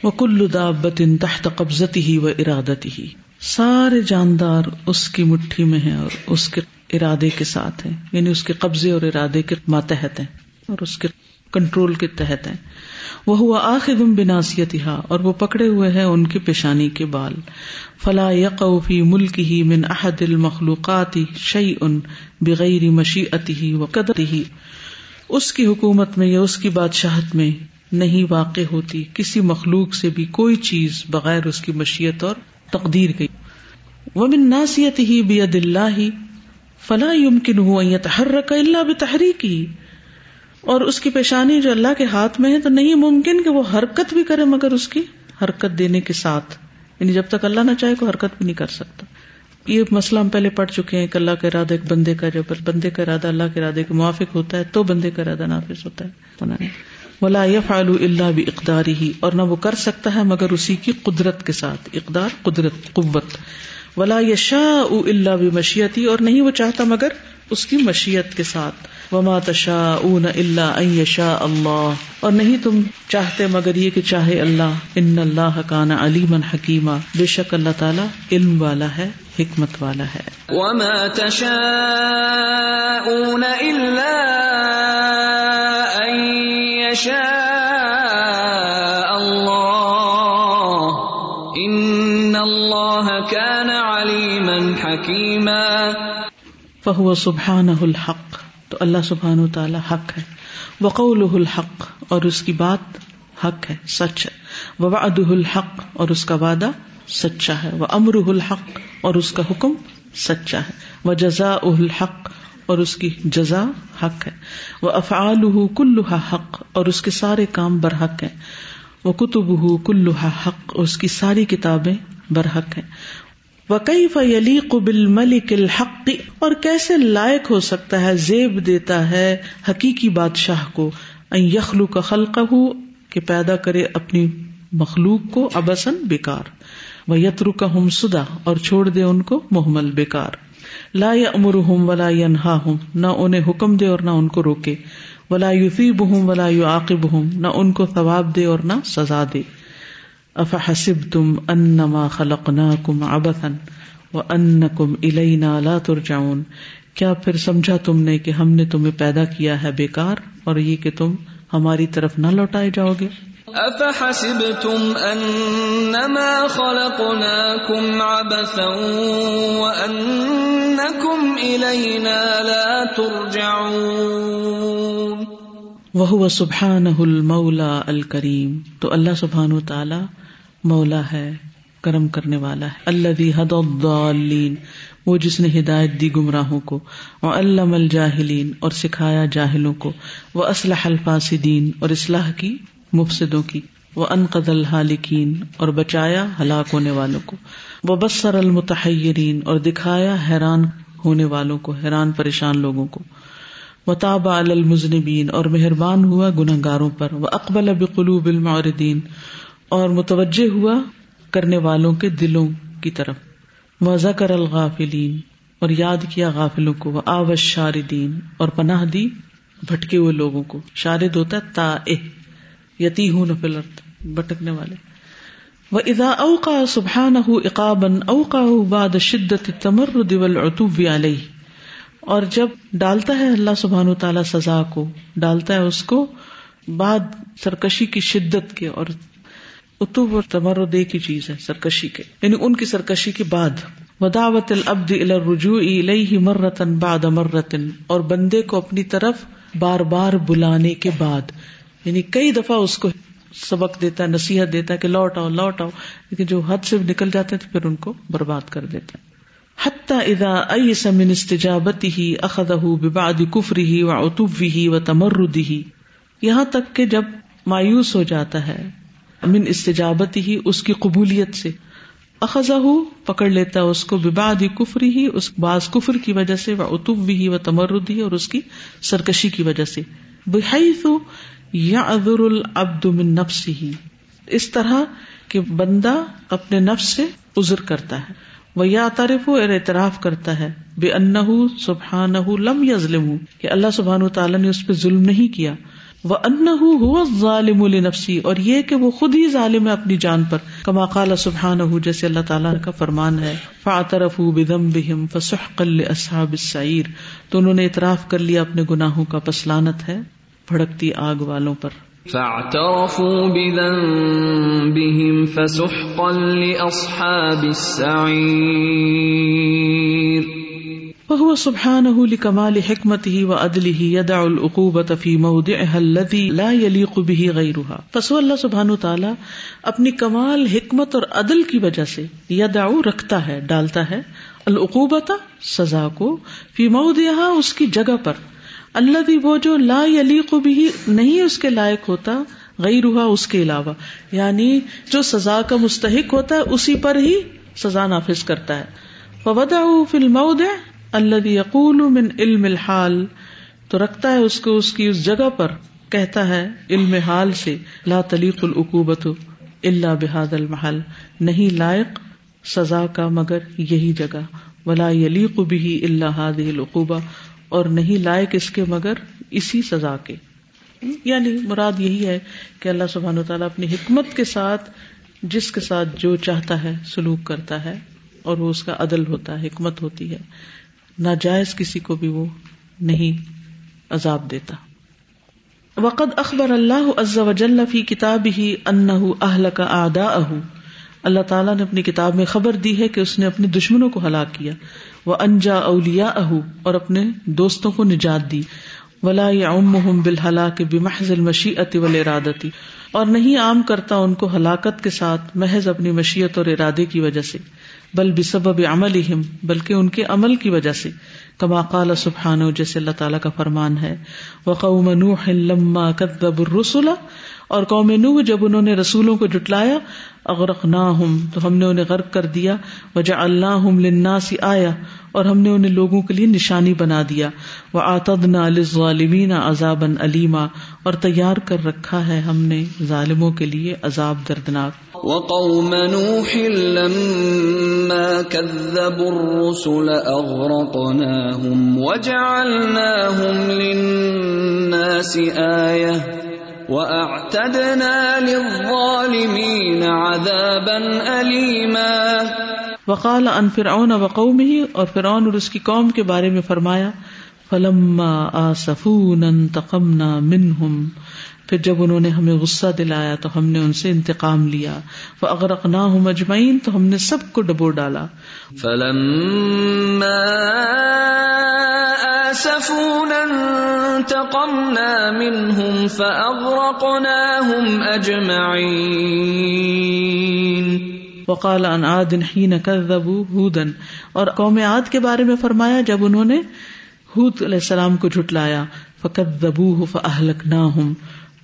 وکل دابت تحت قبضته و ارادته. سارے جاندار اس کی مٹھی میں ہیں اور اس کے ارادے کے ساتھ ہیں یعنی اس کے قبضے اور ارادے کے ماتحت ہیں اور اس کے کنٹرول کے تحت ہیں۔ وہ ہوا آخم بناسیت اور وہ پکڑے ہوئے ہیں ان کی پیشانی کے بال۔ فلا یقوفی ملک ہی من احد المخلوقات شعی ان بغیر مشیعت ہی و قدر ہی اس کی حکومت میں یا اس کی بادشاہت میں نہیں واقع ہوتی، کسی مخلوق سے بھی کوئی چیز بغیر اس کی مشیت اور تقدیر گئی وہ من ناسیت ہی بید اللہ، فلا یمکن ہو یتحرک الا بتحریک ہی اور اس کی پیشانی جو اللہ کے ہاتھ میں ہے تو نہیں ممکن کہ وہ حرکت بھی کرے مگر اس کی حرکت دینے کے ساتھ۔ یعنی جب تک اللہ نہ چاہے کوئی حرکت بھی نہیں کر سکتا۔ یہ مسئلہ ہم پہلے پڑھ چکے ہیں کہ اللہ کا ارادہ ایک بندے کا جب بندے کا ارادہ اللہ کے ارادے کے موافق ہوتا ہے تو بندے کا ارادہ نافذ ہوتا ہے۔ ولا فعلو اللہ بھی اقدار ہی اور نہ وہ کر سکتا ہے مگر اسی کی قدرت کے ساتھ۔ اقدار، قدرت، قوت۔ ولا یشا اللہ بھی مشیتی اور نہیں وہ چاہتا مگر اس کی مشیت کے ساتھ۔ وما تشا اون اللہ یشا اللہ اور نہیں تم چاہتے مگر یہ کہ چاہے اللہ۔ ان اللہ حکان علیم حکیمہ بے شک اللہ تعالیٰ علم والا ہے، حکمت والا ہے۔ وما تشاء الا فہو سبحان الحق، تو اللہ سبحان و تعالی حق ہے۔ وقول الحق، اور اس کی بات حق ہے، سچ ہے۔ وعد الحق، اور اس کا وعدہ سچا ہے۔ وہ امر الحق، اور اس کا حکم سچا ہے۔ وہ جزا الحق، اور اس کی جزا حق ہے۔ وہ افعال کلحا حق، اور اس کے سارے کام برحق ہیں۔ وہ کتب کلحا حق، اور اس کی ساری کتابیں برحق ہیں۔ وکئی فلی قبل ملک الحق؟ اور کیسے لائق ہو سکتا ہے، زیب دیتا ہے حقیقی بادشاہ کو؟ یخلو کا خلق ہو کہ پیدا کرے اپنی مخلوق کو ابسن بیکار۔ وہ یترو کا ہم سدا اور چھوڑ دے ان کو محمل بیکار۔ لا یا امر ہوں ولا ینہا ہوں نہ انہیں حکم دے اور نہ ان کو روکے۔ ولا یوفیب ہوں ولا یو عاقب ہوں نہ ان کو ثواب دے اور نہ سزا دے۔ افحسب تم انما خلقناکم عبثا وانکم الینا لا ترجعون۔ کیا پھر سمجھا تم نے کہ ہم نے تمہیں پیدا کیا ہے بیکار اور یہ کہ تم ہماری طرف نہ لوٹائے جاؤ گے؟ افحسبتم انما خلقناكم عبثا وانكم الينا لا ترجعون۔ وهو سبحانه المولى الكريم تو اللہ سبحان و تعالی مولا ہے، کرم کرنے والا ہے۔ اللہ حد الضالین، وہ جس نے ہدایت دی گمراہوں کو۔ وہ علم الجاہلین، اور سکھایا جاہلوں کو۔ وہ اسلح الفاسدین، اور اصلاح کی مفسدوں کی۔ وہ انقد الحالکین، اور بچایا ہلاک ہونے والوں کو۔ وہ بسر المتحرین اور دکھایا حیران ہونے والوں کو، حیران پریشان لوگوں کو۔ وہ تابا المزنبین اور مہربان ہوا گنہ گاروں پر۔ وہ اقبال بقلوب المعردین اور متوجہ ہوا کرنے والوں کے دلوں کی طرف۔ وزا کر الغافلین اور یاد کیا غافلوں کو۔ وہ آوش شاردین اور پناہ دی بھٹکے ہوئے لوگوں کو۔ شارد ہوتا ہے تا یتی ہوں نفل بھٹکنے والے۔ وہ ادا اوقا سبحان اقابن اوقا باد شدت تمر دول اتوب علیہ اور جب ڈالتا ہے اللہ سبحان تعالی سزا کو، ڈالتا ہے اس کو بعد سرکشی کی شدت کے اور اتوب اور تمرد کی چیز ہے، سرکشی کے۔ یعنی ان کی سرکشی کے بعد۔ وداوت العبد الرجوع الیہ مرتن بعد مرتن۔ اور بندے کو اپنی طرف بار بار بلانے کے بعد۔ یعنی کئی دفعہ اس کو سبق دیتا ہے، نصیحت دیتا ہے کہ لوٹ آؤ لوٹ آؤ لیکن جو حد سے نکل جاتے ہیں تو پھر ان کو برباد کر دیتا ہے حتیٰ ادا ایس من استجابتی ہی اخدہ ببعد کفری ہی و اتوی ہی و تمردی ہی یہاں تک کہ جب مایوس ہو جاتا ہے من استجابتی ہی اس کی قبولیت سے۔ اخذہ پکڑ لیتا ہے اس کو بباد کفری ہی، اس بعض کفر کی وجہ سے وہ اتب بھی و تمرد ہی، اور اس کی سرکشی کی وجہ سے۔ بحیث یا ادر العبد من نفس ہی اس طرح کہ بندہ اپنے نفس سے عذر کرتا ہے۔ وہ یا تعارف اور اعتراف کرتا ہے۔ بے ان سبحان لم یظلم کہ اللہ سبحان تعالیٰ نے اس پہ ظلم نہیں کیا۔ وہ ان ظالم النفسی اور یہ کہ وہ خود ہی ظالم ہے اپنی جان پر۔ کما قال سبحان جیسے اللہ تعالیٰ کا فرمان ہے فاطرف بدم بہم فسح اصحاب السعیر تو انہوں نے اعتراف کر لیا اپنے گناہوں کا پسلانت ہے بھڑکتی آگ والوں پر۔ فاعترفوا بذنبهم فسحقا لأصحاب السعير۔ وهو سبحانه لكمال حکمته وعدله يدع العقوبة في موضعها الذي لا يليق به غيرها پس اللہ سبحانہ تعالی اپنی کمال، حکمت اور عدل کی وجہ سے یدع، رکھتا ہے، ڈالتا ہے العقوبت سزا کو فی موضعها اس کی جگہ پر. اللہ وہ جو لا يليق به نہیں اس کے لائق ہوتا، غیرها اس کے علاوہ. یعنی جو سزا کا مستحق ہوتا ہے، اسی پر ہی سزا نافذ کرتا ہے. فوضعه في الموضع اللہ یقول من علم الحال، تو رکھتا ہے اس کو اس کی اس جگہ پر، کہتا ہے علم حال سے، لا تلیق العقوبت اللہ بحاد المحل، نہیں لائق سزا کا مگر یہی جگہ، ولا یلیق بھی اللہ ہاد العقوبہ، اور نہیں لائق اس کے مگر اسی سزا کے۔ یعنی مراد یہی ہے کہ اللہ سبحان تعالیٰ اپنی حکمت کے ساتھ جس کے ساتھ جو چاہتا ہے سلوک کرتا ہے، اور وہ اس کا عدل ہوتا ہے، حکمت ہوتی ہے۔ ناجائز کسی کو بھی وہ نہیں عذاب دیتا۔ وقد اخبر اللہ عز وجل فی کتاب ہی انہ اہل کا آدا اللہ تعالیٰ نے اپنی کتاب میں خبر دی ہے کہ اس نے اپنے دشمنوں کو ہلاک کیا۔ وہ انجا اولیا اہو اور اپنے دوستوں کو نجات دی۔ ولا ام بالحلا کے بمحض المشی اتی ول ارادتی اور نہیں عام کرتا ان کو ہلاکت کے ساتھ محض اپنی مشیت اور ارادے کی وجہ سے۔ بل بسبب عمل بلکہ ان کے عمل کی وجہ سے۔ کما قال سبحان جیسے اللہ تعالیٰ کا فرمان ہے۔ وہ نوح لما كذب الرسل، اور قوم نوح جب انہوں نے رسولوں کو جٹلایا اغرق نہ تو ہم نے انہیں غرق کر دیا۔ وجہ اللہ للناس آیا اور ہم نے انہیں لوگوں کے لیے نشانی بنا دیا۔ وہ آتد نہ ظالمین عذاب علیما اور تیار کر رکھا ہے ہم نے ظالموں کے لیے عذاب دردناک۔ وقوم نوح لما كذبوا الرسل أغرقناهم وجعلناهم للناس آية وأعتدنا للظالمين عذابا أليما وقال ان فرعون وقومه، اور فرعون اور اس کی قوم کے بارے میں فرمایا، فلما آسفونا انتقمنا منهم۔ پھر جب انہوں نے ہمیں غصہ دلایا تو ہم نے ان سے انتقام لیا۔ وہ اگر اقنا ہوں مجمعین تو ہم نے سب کو ڈبو ڈالا۔ فلم منهم، فأغرقناهم أجمعين وقال عن عاد حين كذبوا هودا، اور قوم عاد کے بارے میں فرمایا جب انہوں نے ہود علیہ السلام کو جھٹلایا فكذبوه فأهلكناهم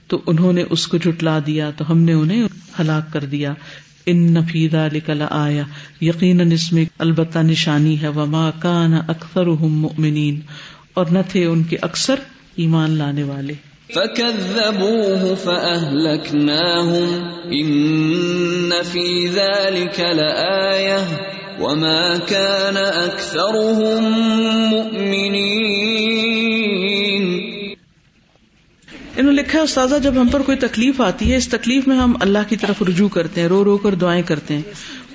تو انہوں نے اس کو جٹلا دیا، تو ہم نے انہیں ہلاک کر دیا۔ ان نفیدہ لکل آیا یقیناً اس میں البتہ نشانی ہے، وما کان اکثر مؤمنین، اور نہ تھے ان کے اکثر ایمان لانے والے۔ فكذبوه فأهلكناهم إن في ذلك لآية وما كان اكثرهم مؤمنين انہوں نے لکھا ہے، استاذہ، جب ہم پر کوئی تکلیف آتی ہے، اس تکلیف میں ہم اللہ کی طرف رجوع کرتے ہیں، رو رو کر دعائیں کرتے ہیں۔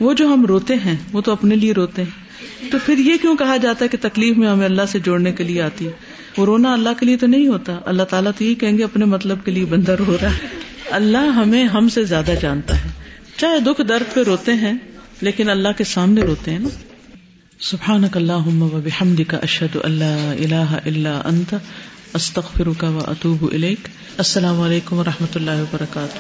وہ جو ہم روتے ہیں، وہ تو اپنے لیے روتے ہیں۔ تو پھر یہ کیوں کہا جاتا ہے کہ تکلیف میں ہمیں اللہ سے جوڑنے کے لیے آتی ہے؟ وہ رونا اللہ کے لیے تو نہیں ہوتا۔ اللہ تعالیٰ تو یہی کہیں گے اپنے مطلب کے لیے بندہ رو رہا ہے۔ اللہ ہمیں ہم سے زیادہ جانتا ہے۔ چاہے دکھ درد پہ روتے ہیں، لیکن اللہ کے سامنے روتے ہیں نا۔ سبحان اللہ بحمد کا اشد اللہ اللہ اللہ انت استخر کا و اطوب السلام علیکم و رحمۃ اللہ وبرکاتہ۔